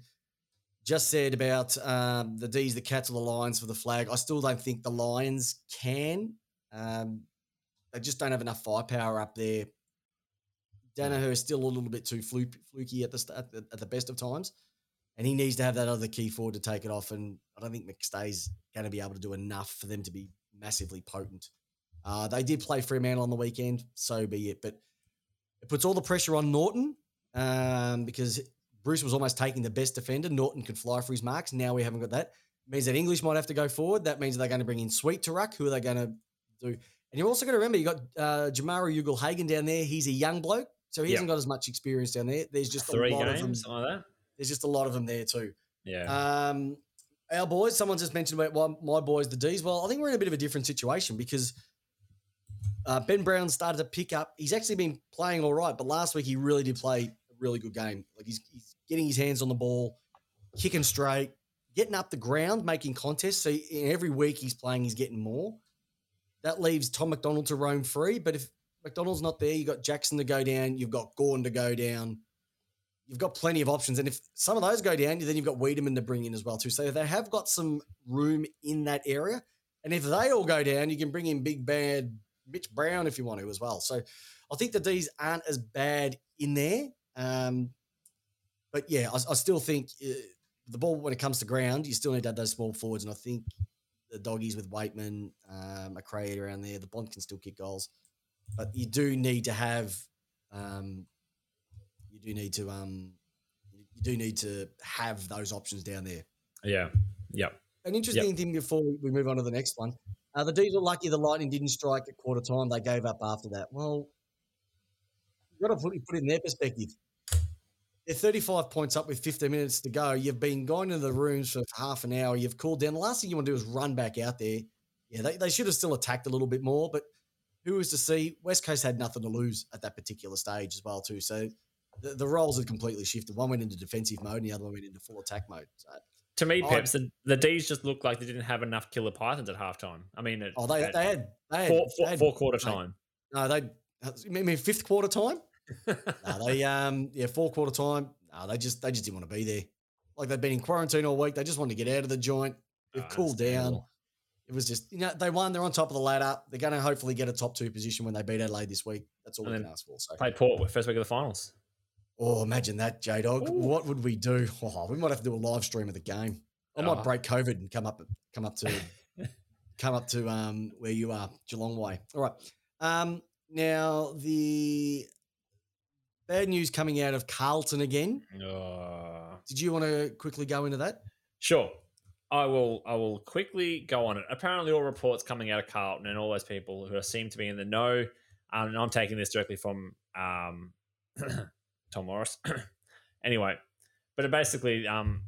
just said about um, the D's, the Cats, or the Lions for the flag. I still don't think the Lions can. Um, they just don't have enough firepower up there. Daniher is still a little bit too fluky at the, st- at the at the best of times, and he needs to have that other key forward to take it off. And I don't think McStay's going to be able to do enough for them to be massively potent. Uh, they did play Fremantle on the weekend, so be it. But it puts all the pressure on Naughton um, because Bruce was almost taking the best defender. Naughton could fly for his marks. Now we haven't got that. means that English might have to go forward. That means they're going to bring in Sweet to ruck. Who are they going to do? And you're also going to remember you got uh, Jamarra Ugle-Hagan down there. He's a young bloke, so he Yeah. hasn't got as much experience down there. There's just Three a lot of them. something like that. There's just a lot of them there too. Yeah. Um, our boys, someone just mentioned about my boys, the D's. Well, I think we're in a bit of a different situation because uh, Ben Brown started to pick up. He's actually been playing all right, but last week he really did play a really good game. Like he's, he's getting his hands on the ball, kicking straight, getting up the ground, making contests. So in every week he's playing, he's getting more. That leaves Tom McDonald to roam free. But if McDonald's not there, you've got Jackson to go down, you've got Gordon to go down. You've got plenty of options. And if some of those go down, then you've got Weideman to bring in as well, too. So they have got some room in that area. And if they all go down, you can bring in big bad Mitch Brown if you want to as well. So I think the D's aren't as bad in there. Um, but yeah, I, I still think uh, the ball when it comes to ground, you still need to have those small forwards. And I think the doggies with Weightman, um, McRae around there, the Bont can still kick goals, but you do need to have, um, you do need to, um, you do need to have those options down there. Yeah. Yep. An interesting yep. thing before we move on to the next one. Uh, the D's were lucky the Lightning didn't strike at quarter time. They gave up after that. Well, you've got to put, put it in their perspective. They're 35 points up with 15 minutes to go. You've been going into the rooms for half an hour. You've cooled down. The last thing you want to do is run back out there. Yeah, they, they should have still attacked a little bit more, but who was to see? West Coast had nothing to lose at that particular stage as well, too. So the, the roles had completely shifted. One went into defensive mode and the other one went into full attack mode. So, to me, Peps, the, the D's just looked like they didn't have enough killer pythons at halftime. I mean, oh, they, they had, they had, four, four, they had, four quarter time. No, they. You mean fifth quarter time? no, they um yeah four quarter time. No, they just they just didn't want to be there. Like they've been in quarantine all week. They just wanted to get out of the joint. They've oh, cooled down. It was just you know they won. They're on top of the ladder. They're going to hopefully get a top two position when they beat Adelaide this week. That's all and we can ask for. So play Port first week of the finals. Oh, imagine that, J Dog. What would we do? Oh, we might have to do a live stream of the game. I might oh. break COVID and come up come up to come up to um where you are, Geelong way. All right. Um now the bad news coming out of Carlton again. Uh, Did you want to quickly go into that? Sure. I will I will quickly go on it. Apparently all reports coming out of Carlton and all those people who seem to be in the know, um, and I'm taking this directly from um, Tom Morris. anyway, but basically, um,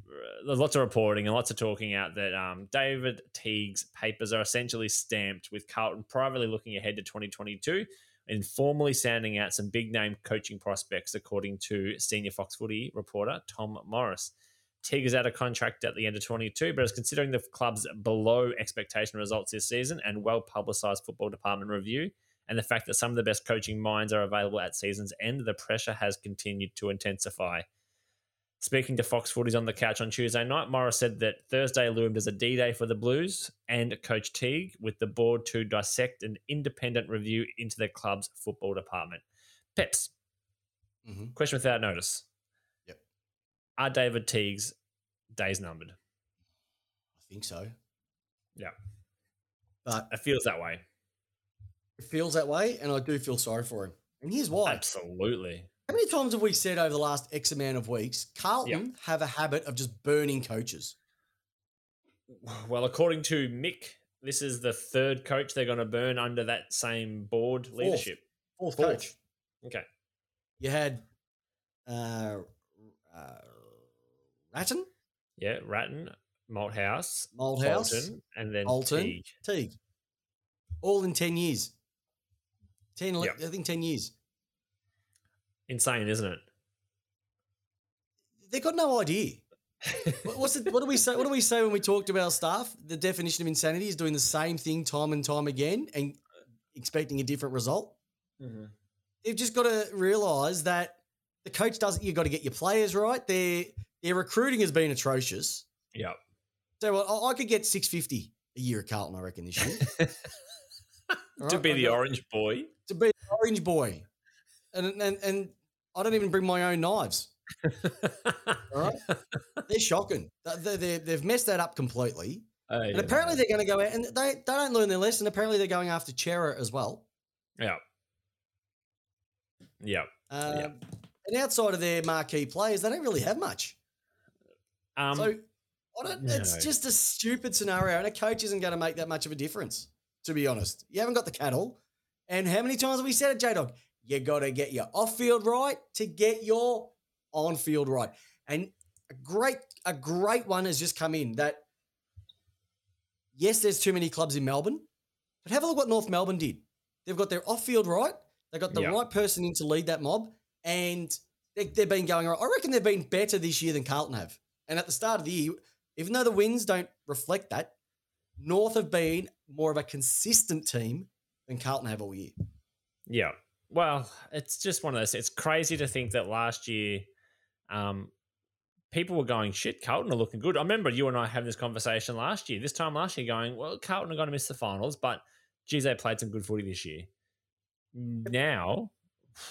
there's lots of reporting and lots of talking out that um, David Teague's papers are essentially stamped with Carlton privately looking ahead to 2022 and formally sounding out some big name coaching prospects, according to senior Fox Footy reporter Tom Morris. Teague is out of contract at the end of 22, but is considering the club's below expectation results this season and well publicised football department review, and the fact that some of the best coaching minds are available at season's end, the pressure has continued to intensify. Speaking to Fox Footies on the couch on Tuesday night, Morris said that Thursday loomed as a D day for the Blues and Coach Teague, with the board to dissect an independent review into the club's football department. Peps, mm-hmm. question without notice. Are David Teague's days numbered? I think so. Yeah. But it feels that way. It feels that way, and I do feel sorry for him. And here's why. Absolutely. How many times have we said over the last X amount of weeks, Carlton yep. have a habit of just burning coaches? Well, according to Mick, this is the third coach they're going to burn under that same board leadership. Fourth, Fourth coach. Okay. You had uh, uh, Ratten? Yeah, Ratten, Malthouse, Malthouse, Bolton, and then Bolton, Teague. Teague. All in 10 years. 10, yep. I think 10 years insane, isn't it? They've got no idea. What's it, what do we say? What do we say when we talk to our staff? The definition of insanity is doing the same thing time and time again and expecting a different result. Mm-hmm. You've just got to realize that the coach doesn't. You've got to get your players right. Their their recruiting has been atrocious. Yep. So well, I could get six fifty a year at Carlton. I reckon this year. to right? be the orange boy. To be the orange boy and and and I don't even bring my own knives. All right, they're shocking. They, they've messed that up completely. Oh, and apparently they're going to go out and they, they don't learn their lesson. Apparently they're going after Cerra as well. Yeah. Yeah. Um, yeah. And outside of their marquee players, they don't really have much. Um, so I don't, no. it's just a stupid scenario, and a coach isn't going to make that much of a difference. To be honest, you haven't got the cattle. And how many times have we said it, J Dog? You got to get your off field right to get your on field right. And a great, a great one has just come in that yes, there's too many clubs in Melbourne, but have a look what North Melbourne did. They've got their off field right. They got the yep. right person in to lead that mob. And they, they've been going. right. I reckon they've been better this year than Carlton have. And at the start of the year, even though the wins don't reflect that, North have been more of a consistent team than Carlton have all year. Yeah. Well, it's just one of those. It's crazy to think that last year, um, people were going, shit, Carlton are looking good. I remember you and I having this conversation last year, this time last year, going, well, Carlton are going to miss the finals, but geez, they played some good footy this year. Now,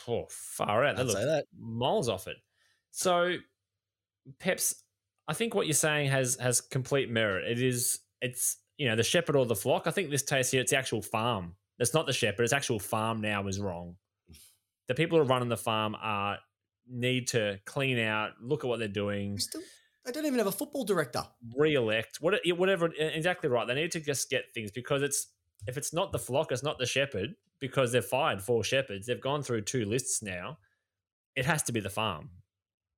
oh, far out. They look miles off it. So, Peps, I think what you're saying has has complete merit. It is, it's you know, the shepherd or the flock. I think this case here, it's the actual farm. It's not the shepherd. It's actual farm now is wrong. The people who are running the farm are need to clean out, look at what they're doing, They Still, they don't even have a football director. re-elect, what, whatever. Exactly right. They need to just get things because it's if it's not the flock, it's not the shepherd because they've fired four shepherds. They've gone through two lists now. It has to be the farm,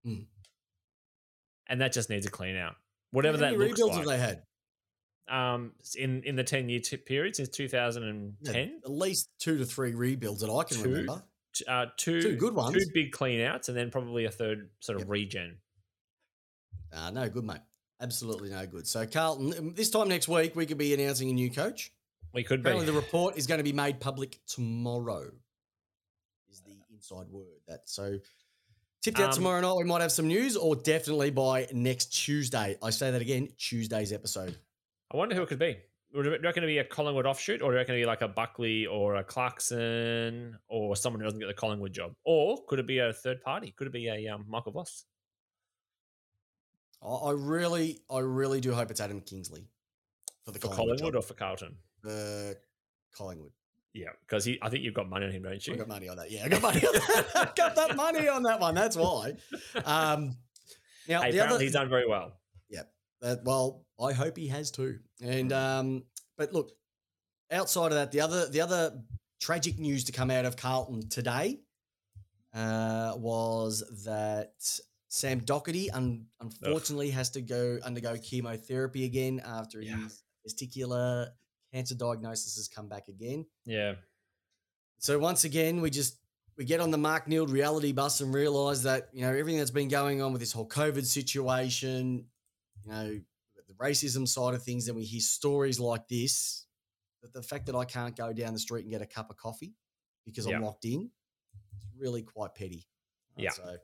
Hmm. And that just needs a clean out. Whatever How that looks rebuilds like. have they had? um, in in the ten year t- period since two thousand and ten. At least two to three rebuilds that I can Two. remember. Uh, two, Two good ones. two big clean outs, and then probably a third sort of Yep. regen. Ah, no good, mate. Absolutely no good. So Carlton, this time next week, we could be announcing a new coach. We could be. Apparently, the report is going to be made public tomorrow. Is the inside word that so tipped out Um, tomorrow night? We might have some news, or definitely by next Tuesday. I say that again, Tuesday's episode. I wonder who it could be. Would you reckon to be a Collingwood offshoot, or do you reckon to be like a Buckley or a Clarkson or someone who doesn't get the Collingwood job, or could it be a third party? Could it be a um, Michael Voss? I, I really, I really do hope it's Adam Kingsley for the For Collingwood, Collingwood or for Carlton? Uh, Collingwood. Yeah, because I think you've got money on him, don't I you? got money on that. Yeah, I got money on that. I got that money on that one. That's why. Um, now hey, the apparently other, he's done very well. Uh, well, I hope he has too. And um, but look, outside of that, the other the other tragic news to come out of Carlton today uh, was that Sam Docherty un- unfortunately has to go undergo chemotherapy again after Yeah. his testicular cancer diagnosis has come back again. Yeah, So once again, we just we get on the Mark Neild reality bus and realize that you know everything that's been going on with this whole COVID situation, you know, the racism side of things, and we hear stories like this. That the fact that I can't go down the street and get a cup of coffee because Yeah. I'm locked in, it's really quite petty. Right, Yeah. So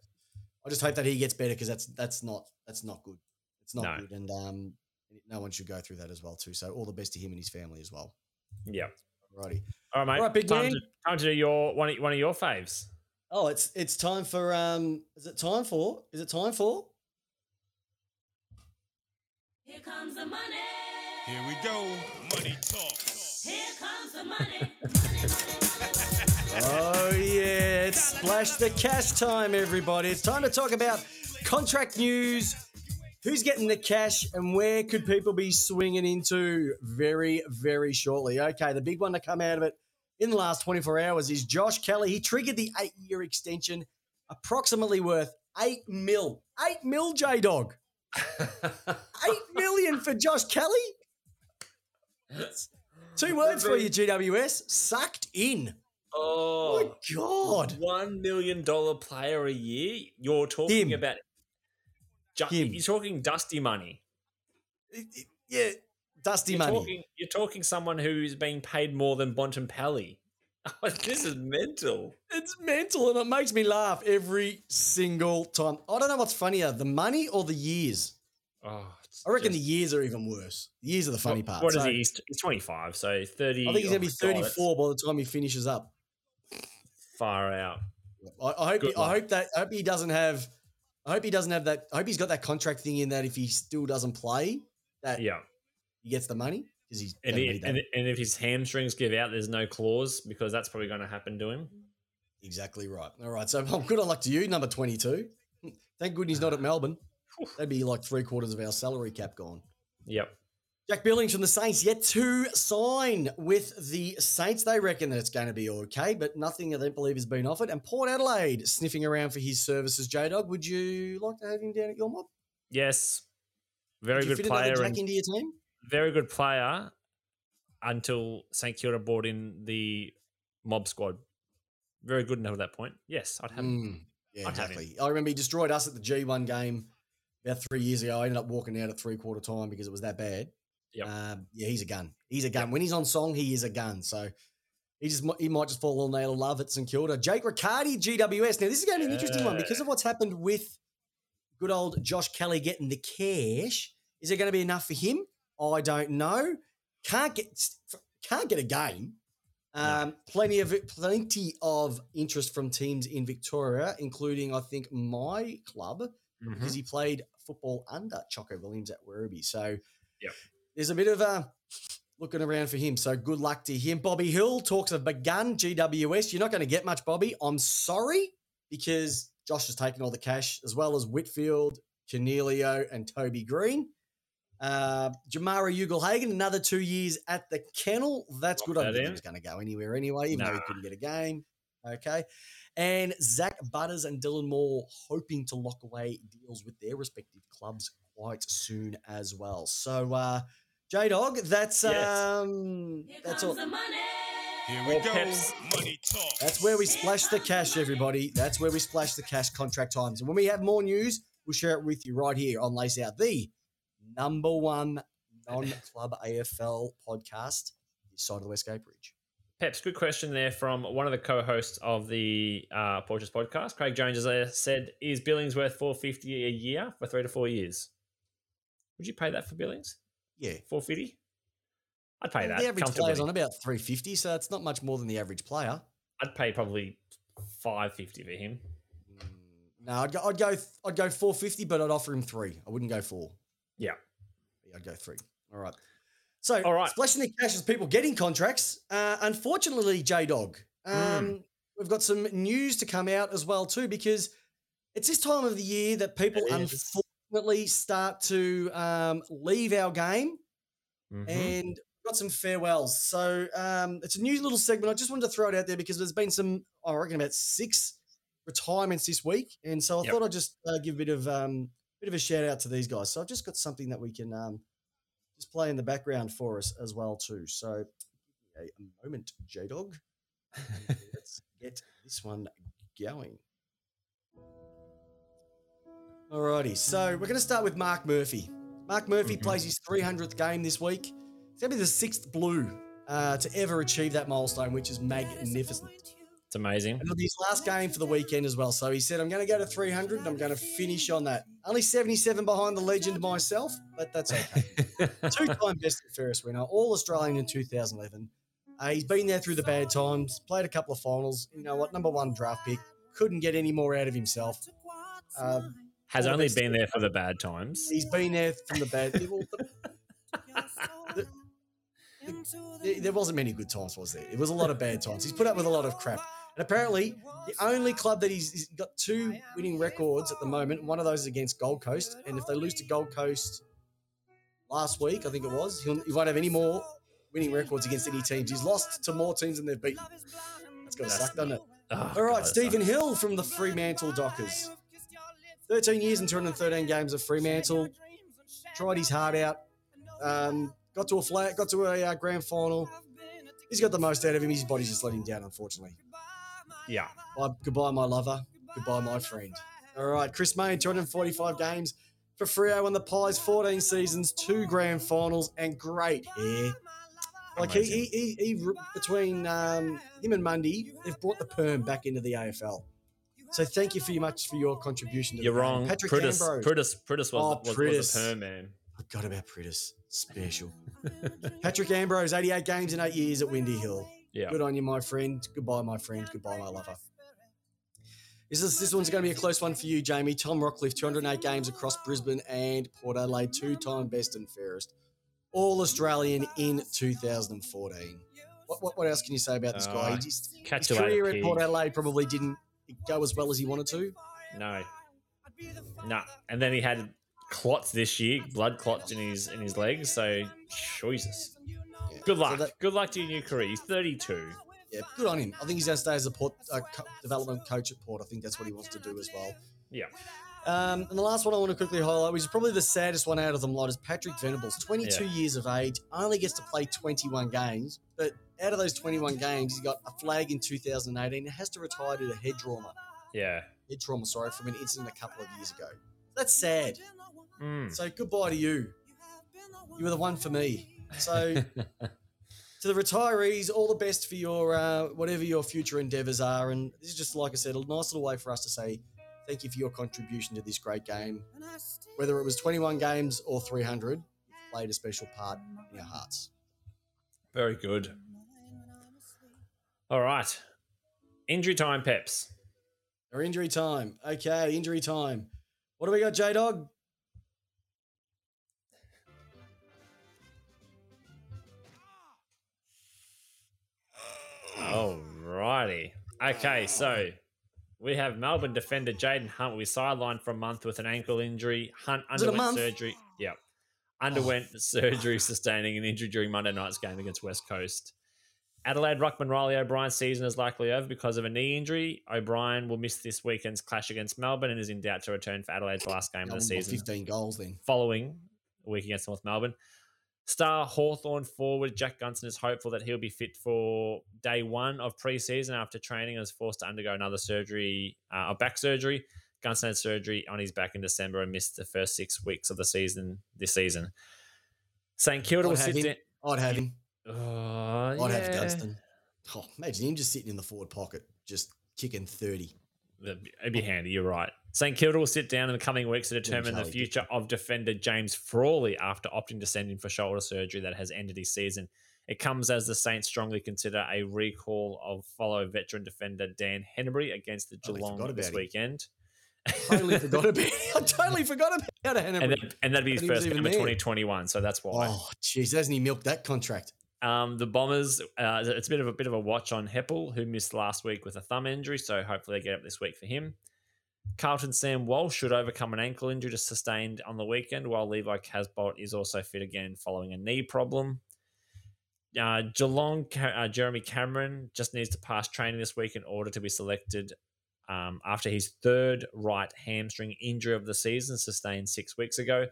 I just hope that he gets better because that's that's not that's not good. It's not No. good, and um, no one should go through that as well too. So all the best to him and his family as well. yeah. Righty. All right, mate. All right, big time, man. to, time to do your one. Of, one of your faves. Oh, it's it's time for um is it time for? Is it time for? Here comes the money. Here we go. Money talk. Here comes the money. money, money, money. Oh yeah, it's splash the cash time, everybody. It's time to talk about contract news. Who's getting the cash and where could people be swinging into very, very shortly? Okay, the big one to come out of it in the last 24 hours is Josh Kelly. He triggered the eight year extension, approximately worth eight mil. Eight mil, J Dog. Eight million for Josh Kelly? Two words for you, GWS. Sucked in. Oh, my God. One million dollar player a year. You're talking Him. about. Ju-. You're talking dusty money. Yeah, dusty You're money. talking. You're talking someone who's being paid more than Bontempelli. Oh, this is mental. It's mental and it makes me laugh every single time. I don't know what's funnier, the money or the years. Oh, I reckon just- the years are even worse. The years are the funny part. What is So, he? He's, he's 25, so 30. I think he's oh going to be my God, 34 by the time he finishes up. Far out. I, I hope. He, I hope that. I hope he doesn't have. I hope he doesn't have that. I hope he's got that contract thing in that if he still doesn't play, that Yeah. he gets the money because he's. And, he, and, and if his hamstrings give out, there's no clause because that's probably going to happen to him. Exactly right. All right. So well, good on luck to you, number 22. Thank goodness he's not at Melbourne. That'd be like three quarters of our salary cap gone. Yep. Jack Billings from the Saints yet to sign with the Saints. They reckon that it's going to be okay, but nothing I don't believe has been offered. And Port Adelaide sniffing around for his services. J Dog, would you like to have him down at your mob? Yes. Very good player. And into your team? very good player until St Kilda brought in the mob squad. Very good until that point. Yes, I'd have him. Mm. Yeah, I'd have him. I remember he destroyed us at the G1 game about three years ago. I ended up walking out at three quarter time because it was that bad. Yep. Um, yeah, he's a gun. He's a gun. When he's on song, he is a gun. So he just he might just fall on nail of love at St Kilda. Jake Riccardi, GWS. Now this is going to be an interesting one because of what's happened with good old Josh Kelly getting the cash. Is it going to be enough for him? I don't know. Can't get can't get a game. Um, Plenty of plenty of interest from teams in Victoria, including I think my club Mhm. because he played football under Choco Williams at Werribee. So Yep. There's a bit of a looking around for him. So good luck to him. Bobby Hill talks of begun GWS. You're not going to get much, Bobby. I'm sorry because Josh has taken all the cash as well as Whitfield, Coniglio, and Toby Greene. Uh, Jamarra Ugle-Hagan, another two years at the kennel. That's Lock good. I that don't think in. he was going to go anywhere anyway, even though he couldn't get a game. Okay. And Zak Butters and Dylan Moore hoping to lock away deals with their respective clubs quite soon as well. So, uh, J Dog, that's Yes. um, Here that's comes all. the money. Here Well, we go. Peps- Money talk. That's where we splash the cash, everybody. That's where we splash the cash contract times. And when we have more news, we'll share it with you right here on Lace Out, the number one non-club AFL podcast this side of the Westgate Bridge. Peps, good question there from one of the co-hosts of the uh, Porches podcast. Craig Jones as I said, "Is Billings worth four fifty a year for three to four years? Would you pay that for Billings? Yeah. Four fifty? I'd pay that the average player's on about 350, so it's not much more than the average player. I'd pay probably five fifty for him. Mm, No, I'd go, I'd go, I'd go 450, but I'd offer him three. I wouldn't go four. Yeah. Yeah, I'd go three. All right. So, All right. splashing the cash as people getting contracts. Uh, unfortunately, J Dog, Hmm. um, we've got some news to come out as well too, because it's this time of the year that people It start to um, leave our game, Mhm. and got some farewells. So um, it's a new little segment. I just wanted to throw it out there because there's been some, I reckon, about six retirements this week, and so I Yep. thought I'd just uh, give a bit of um, bit of a shout out to these guys. So I've just got something that we can um, just play in the background for us as well too. So a moment, J Dog. Let's get this one going. Alrighty, so we're going to start with Mark Murphy. Mark Murphy Mhm. plays his 300th game this week. It's going to be the sixth blue uh, to ever achieve that milestone, which is magnificent. It's amazing. And it'll be his last game for the weekend as well. So he said, I'm going to go to 300 and I'm going to finish on that. Only 77 behind the legend myself, but that's okay. Two time best and fairest winner, all Australian in 2011. Uh, he's been there through the bad times, played a couple of finals. You know what? Number one draft pick. Couldn't get any more out of himself. Uh, Has all the only been there for the bad times. he's been there from the bad. well, the- there- there wasn't many good times, was there? It was a lot of bad times. He's put up with a lot of crap. And apparently, the only club that he's, he's got two winning records at the moment, one of those is against Gold Coast. And if they lose to Gold Coast last week, I think it was, he'll, he won't have any more winning records against any teams. He's lost to more teams than they've beaten. That's got to suck, doesn't it? Oh, All right, God, Stephen Hill from the Fremantle Dockers. 13 years and 213 games of Fremantle. Tried his heart out. Um, got to a flat, got to a uh, grand final. He's got the most out of him. His body's just let him down, unfortunately. Yeah. Bye, goodbye, my lover. Goodbye, my friend. All right, Chris Mayne, 245 games for Freo and the Pies, 14 seasons, two grand finals, and great hair. Like he, he, he, he, between um, him and Mundy, they've brought the perm back into the AFL. So thank you very much for your contribution. To You're the wrong. Patrick Pritis, Ambrose. Pritis, Pritis was, Oh, was, was Pritis. a perm man. Forgot about Pritis. Special. Patrick Ambrose, 88 games in eight years at Windy Hill. Yeah. Good on you, my friend. Goodbye, my friend. Goodbye, my lover. This, is, this one's going to be a close one for you, Jamie. Tom Rockliff, 208 games across Brisbane and Port Adelaide, two time best and fairest. All Australian in 2014. What, what, what else can you say about this guy? Uh, He just, Catch his career at. Port Adelaide probably didn't go as well as he wanted to. No. Nah. And then he had clots this year, blood clots in his in his legs. So Jesus. Yeah. Good So luck. that- Good luck to your new career. He's 32. yeah, good on him. I think he's going to stay as a port, uh, co- development coach at Port. I think that's what he wants to do as well. Yeah. Um, and the last one I want to quickly highlight, which is probably the saddest one out of them lot, is Patrick Venables. 22 Yeah. years of age, only gets to play 21 games, but out of those 21 games, he got a flag in 2018 and has to retire due to head trauma. Yeah. head trauma, sorry, from an incident a couple of years ago. That's sad. Mm. So goodbye to you. You were the one for me. So to the retirees, all the best for your uh, whatever your future endeavours are. And this is just like I said, a nice little way for us to say thank you for your contribution to this great game. Whether it was 21 games or 300, you played a special part in our hearts. Very good. All right. Injury time, Peps. Or injury time. Okay, injury time. What do we got, J Dog? Alrighty. Okay, so we have Melbourne defender Jayden Hunt. We sidelined for a month with an ankle injury. Hunt Was it a underwent surgery. Yeah. Underwent oh. surgery, sustaining an injury during Monday night's game against West Coast. Adelaide Ruckman Reilly O'Brien's season is likely over because of a knee injury. O'Brien will miss this weekend's clash against Melbourne and is in doubt to return for Adelaide's last game of the season. 15 goals then. following a week against North Melbourne. Star Hawthorn forward Jack Gunston is hopeful that he'll be fit for day one of preseason after training and was forced to undergo another surgery, uh, a back surgery. Gunston had surgery on his back in December and missed the first six weeks of the season this season. St Kilda I'd have sit down. I'd have him. Oh, I'd have. Gunston. Oh, imagine him just sitting in the forward pocket, just kicking 30. It'd it'd be handy. You're right. St Kilda will sit down in the coming weeks to determine the future of defender James Frawley after opting to send him for shoulder surgery that has ended his season. It comes as the Saints strongly consider a recall of fellow veteran defender Dan Hannebery against the Geelong forgot this weekend. Totally forgot about I totally forgot about and, Hannah. that, and that'd be his first game of 2021, so that's why. Oh, jeez, hasn't he milked that contract? Um, the Bombers, uh, it's a bit of a bit of a watch on Heppell, who missed last week with a thumb injury, so hopefully they get up this week for him. Carlton Sam Walsh should overcome an ankle injury just sustained on the weekend, while Levi Casboult is also fit again following a knee problem. Uh, Geelong, uh, Jeremy Cameron just needs to pass training this week in order to be selected um, after his third right hamstring injury of the season, sustained six weeks ago.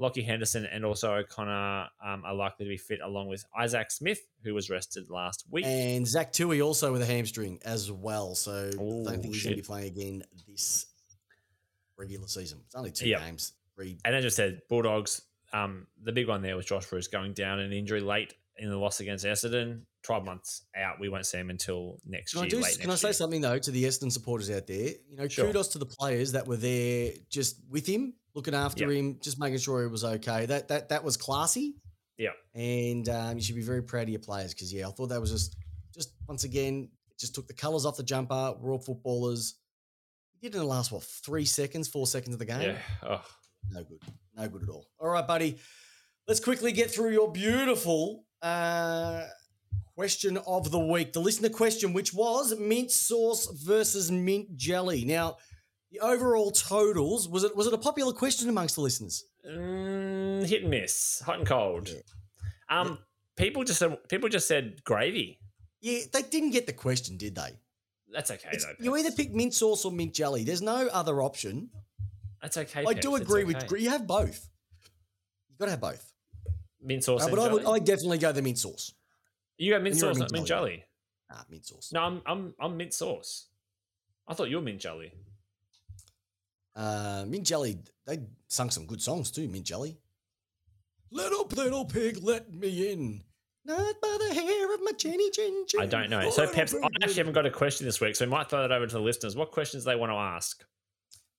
Lachie Henderson and also O'Connor um, are likely to be fit, along with Isaac Smith, who was rested last week. And Zach Tuohy also with a hamstring as well. So I don't think he's going to be playing again this regular season. It's only two Yep. games. Three. And as I said, Bulldogs, um, the big one there was Josh Bruce going down an injury late in the loss against Essendon. 12 months out. We won't see him until next Can I, year. do, late can I say year. something though to the Essendon supporters out there? You know, Sure. kudos to the players that were there just with him, looking after Yep. him, just making sure he was okay. That that that was classy. Yeah. and um, you should be very proud of your players because yeah, I thought that was just just once again just took the colours off the jumper. We're all footballers. Did in the last what three seconds, four seconds of the game. Yeah. Oh, No good. No good at all. All right, buddy. Let's quickly get through your beautiful uh, question of the week. The listener question, which was mint sauce versus mint jelly. Now, the overall totals was it was it a popular question amongst the listeners? Mm, hit and miss, hot and cold. Yeah. Um, people just said, people just said gravy. Yeah, they didn't get the question, did they? That's okay It's- though. you either pick mint sauce or mint jelly. There's no other option. That's okay. I Peps, do agree okay. with you have both. You got to have both. mint sauce. Uh, but I would? I definitely go the mint sauce. you got mint sauce, mint not mint jelly. jelly. Ah, mint sauce. No, I'm I'm I'm mint sauce. I thought you were mint jelly. Uh, Mint Jelly, they sung some good songs too, Mint Jelly. Little, little pig, let me in. Not by the hair of my chinny chin chin. I don't know. So, Peps, I actually haven't got a question this week, so we might throw that over to the listeners. What questions they want to ask?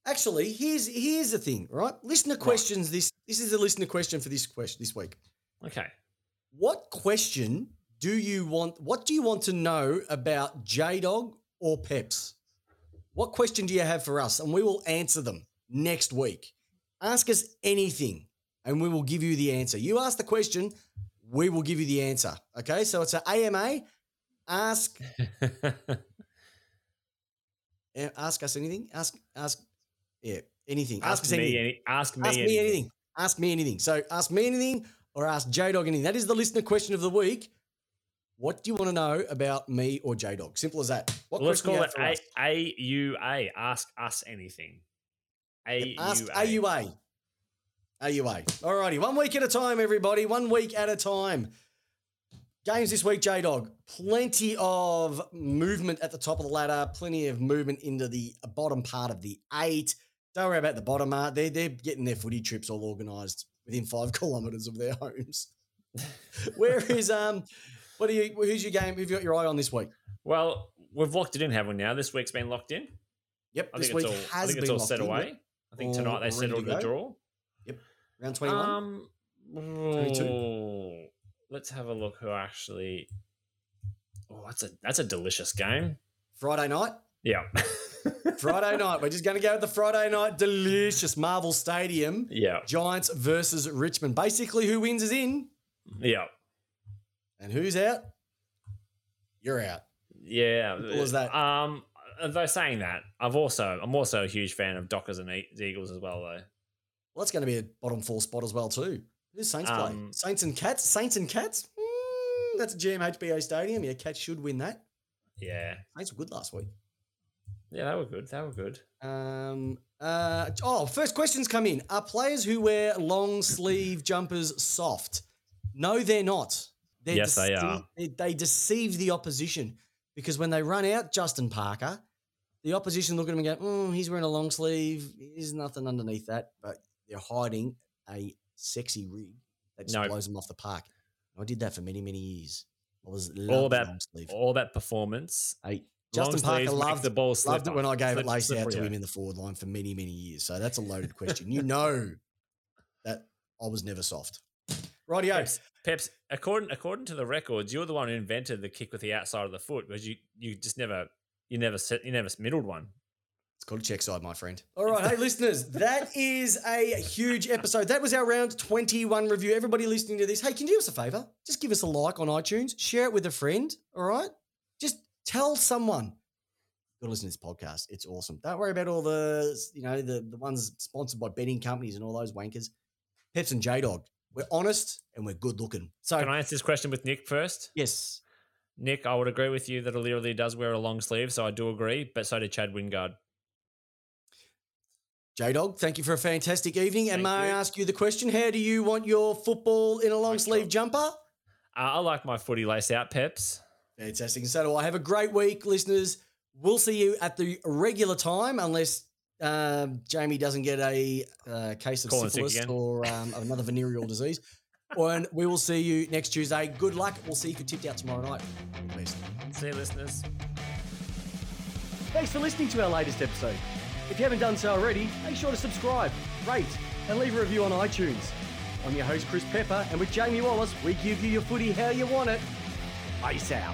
Actually, here's here's the thing, right? Listener questions. This this is a listener question for this question this week. Okay. What question do you want? What do you want to know about J Dog or Peps? What question do you have for us? And we will answer them next week. Ask us anything, and we will give you the answer. You ask the question, we will give you the answer. Okay, so it's an AMA. Ask ask us anything. Ask ask yeah anything. Ask, ask us me anything. any. Ask me Ask anything. me anything. Ask me anything. So ask me anything or ask J Dog anything. That is the listener question of the week. What do you want to know about me or J Dog? Simple as that. What Well, let's call it have for us? A U A. Ask us anything. A U A. AUA. Alrighty, one week at a time, everybody. One week at a time. Games this week, J Dog. Plenty of movement at the top of the ladder, plenty of movement into the bottom part of the eight. Don't worry about the bottom, uh, they're, they're getting their footy trips all organised within five kilometres of their homes. Where is, um, what are you, who's your game? Who've you got your eye on this week? Well, we've locked it in, haven't we? Now this week's been locked in. Yep, I this think week it's all. has I think been it's all locked set in, away. I think tonight they settled the draw. Round 21. Um, 22. oh, let's have a look. Who actually? Oh, that's a that's a delicious game. Friday night. Yeah, Friday night. We're just going to go with the Friday night delicious Marvel Stadium. yeah, Giants versus Richmond. Basically, who wins is in, yeah, and who's out? You're out. yeah. What was that? Um, though saying that, I've also I'm also a huge fan of Dockers and Eagles as well, though. Well, that's going to be a bottom four spot as well too. Who's Saints play? Um, Saints and Cats. Saints and Cats. Mm, that's a GMHBA stadium. Yeah, Cats should win that. Yeah, Saints were good last week. yeah, they were good. They were good. Um. Uh. Oh, first questions come in. Are players who wear long sleeve jumpers soft? No, they're not. They're Yes, they are. They, they deceive the opposition because when they run out Justin Parker, the opposition look at him and go, mm, "He's wearing a long sleeve. There's nothing underneath that." But they're hiding a sexy rig that just No. blows them off the park. I did that for many, many years. I was All about all that performance. Hey, Justin Parker loved the ball Loved it when I gave it lace out to him in the forward line for many, many years. So that's a loaded question. You know that I was never soft. Rightio. Peps, Peps, according according to the records, you're the one who invented the kick with the outside of the foot because you you just never you never set you never middled one. It's called a check side, my friend. All right. Hey, listeners, that is a huge episode. That was our round 21 review. Everybody listening to this, hey, can you do us a favor? Just give us a like on iTunes, share it with a friend. All right. Just tell someone. Go listen to this podcast. It's awesome. Don't worry about all the, you know, the, the ones sponsored by betting companies and all those wankers. Peps and J Dog. We're honest and we're good looking. So, Can I answer this question with Nick first? yes. Nick, I would agree with you that O'Leary does wear a long sleeve, so I do agree, but so did Chad Wingard. J Dog, thank you for a fantastic evening. and Thank may I ask you the question? How do you want your football in a long sleeve jumper? Uh, I like my footy lace out, Peps. Fantastic. And so do I. Have a great week, listeners. We'll see you at the regular time, unless um, Jamie doesn't get a uh, case of Calling syphilis or um, another venereal disease. And we will see you next Tuesday. Good luck. We'll see you for tipped out tomorrow night. All. See you, listeners. Thanks for listening to our latest episode. If you haven't done so already, make sure to subscribe, rate, and leave a review on iTunes. I'm your host, Chris Pepper, and with Jamie Wallace, we give you your footy how you want it. Ice out.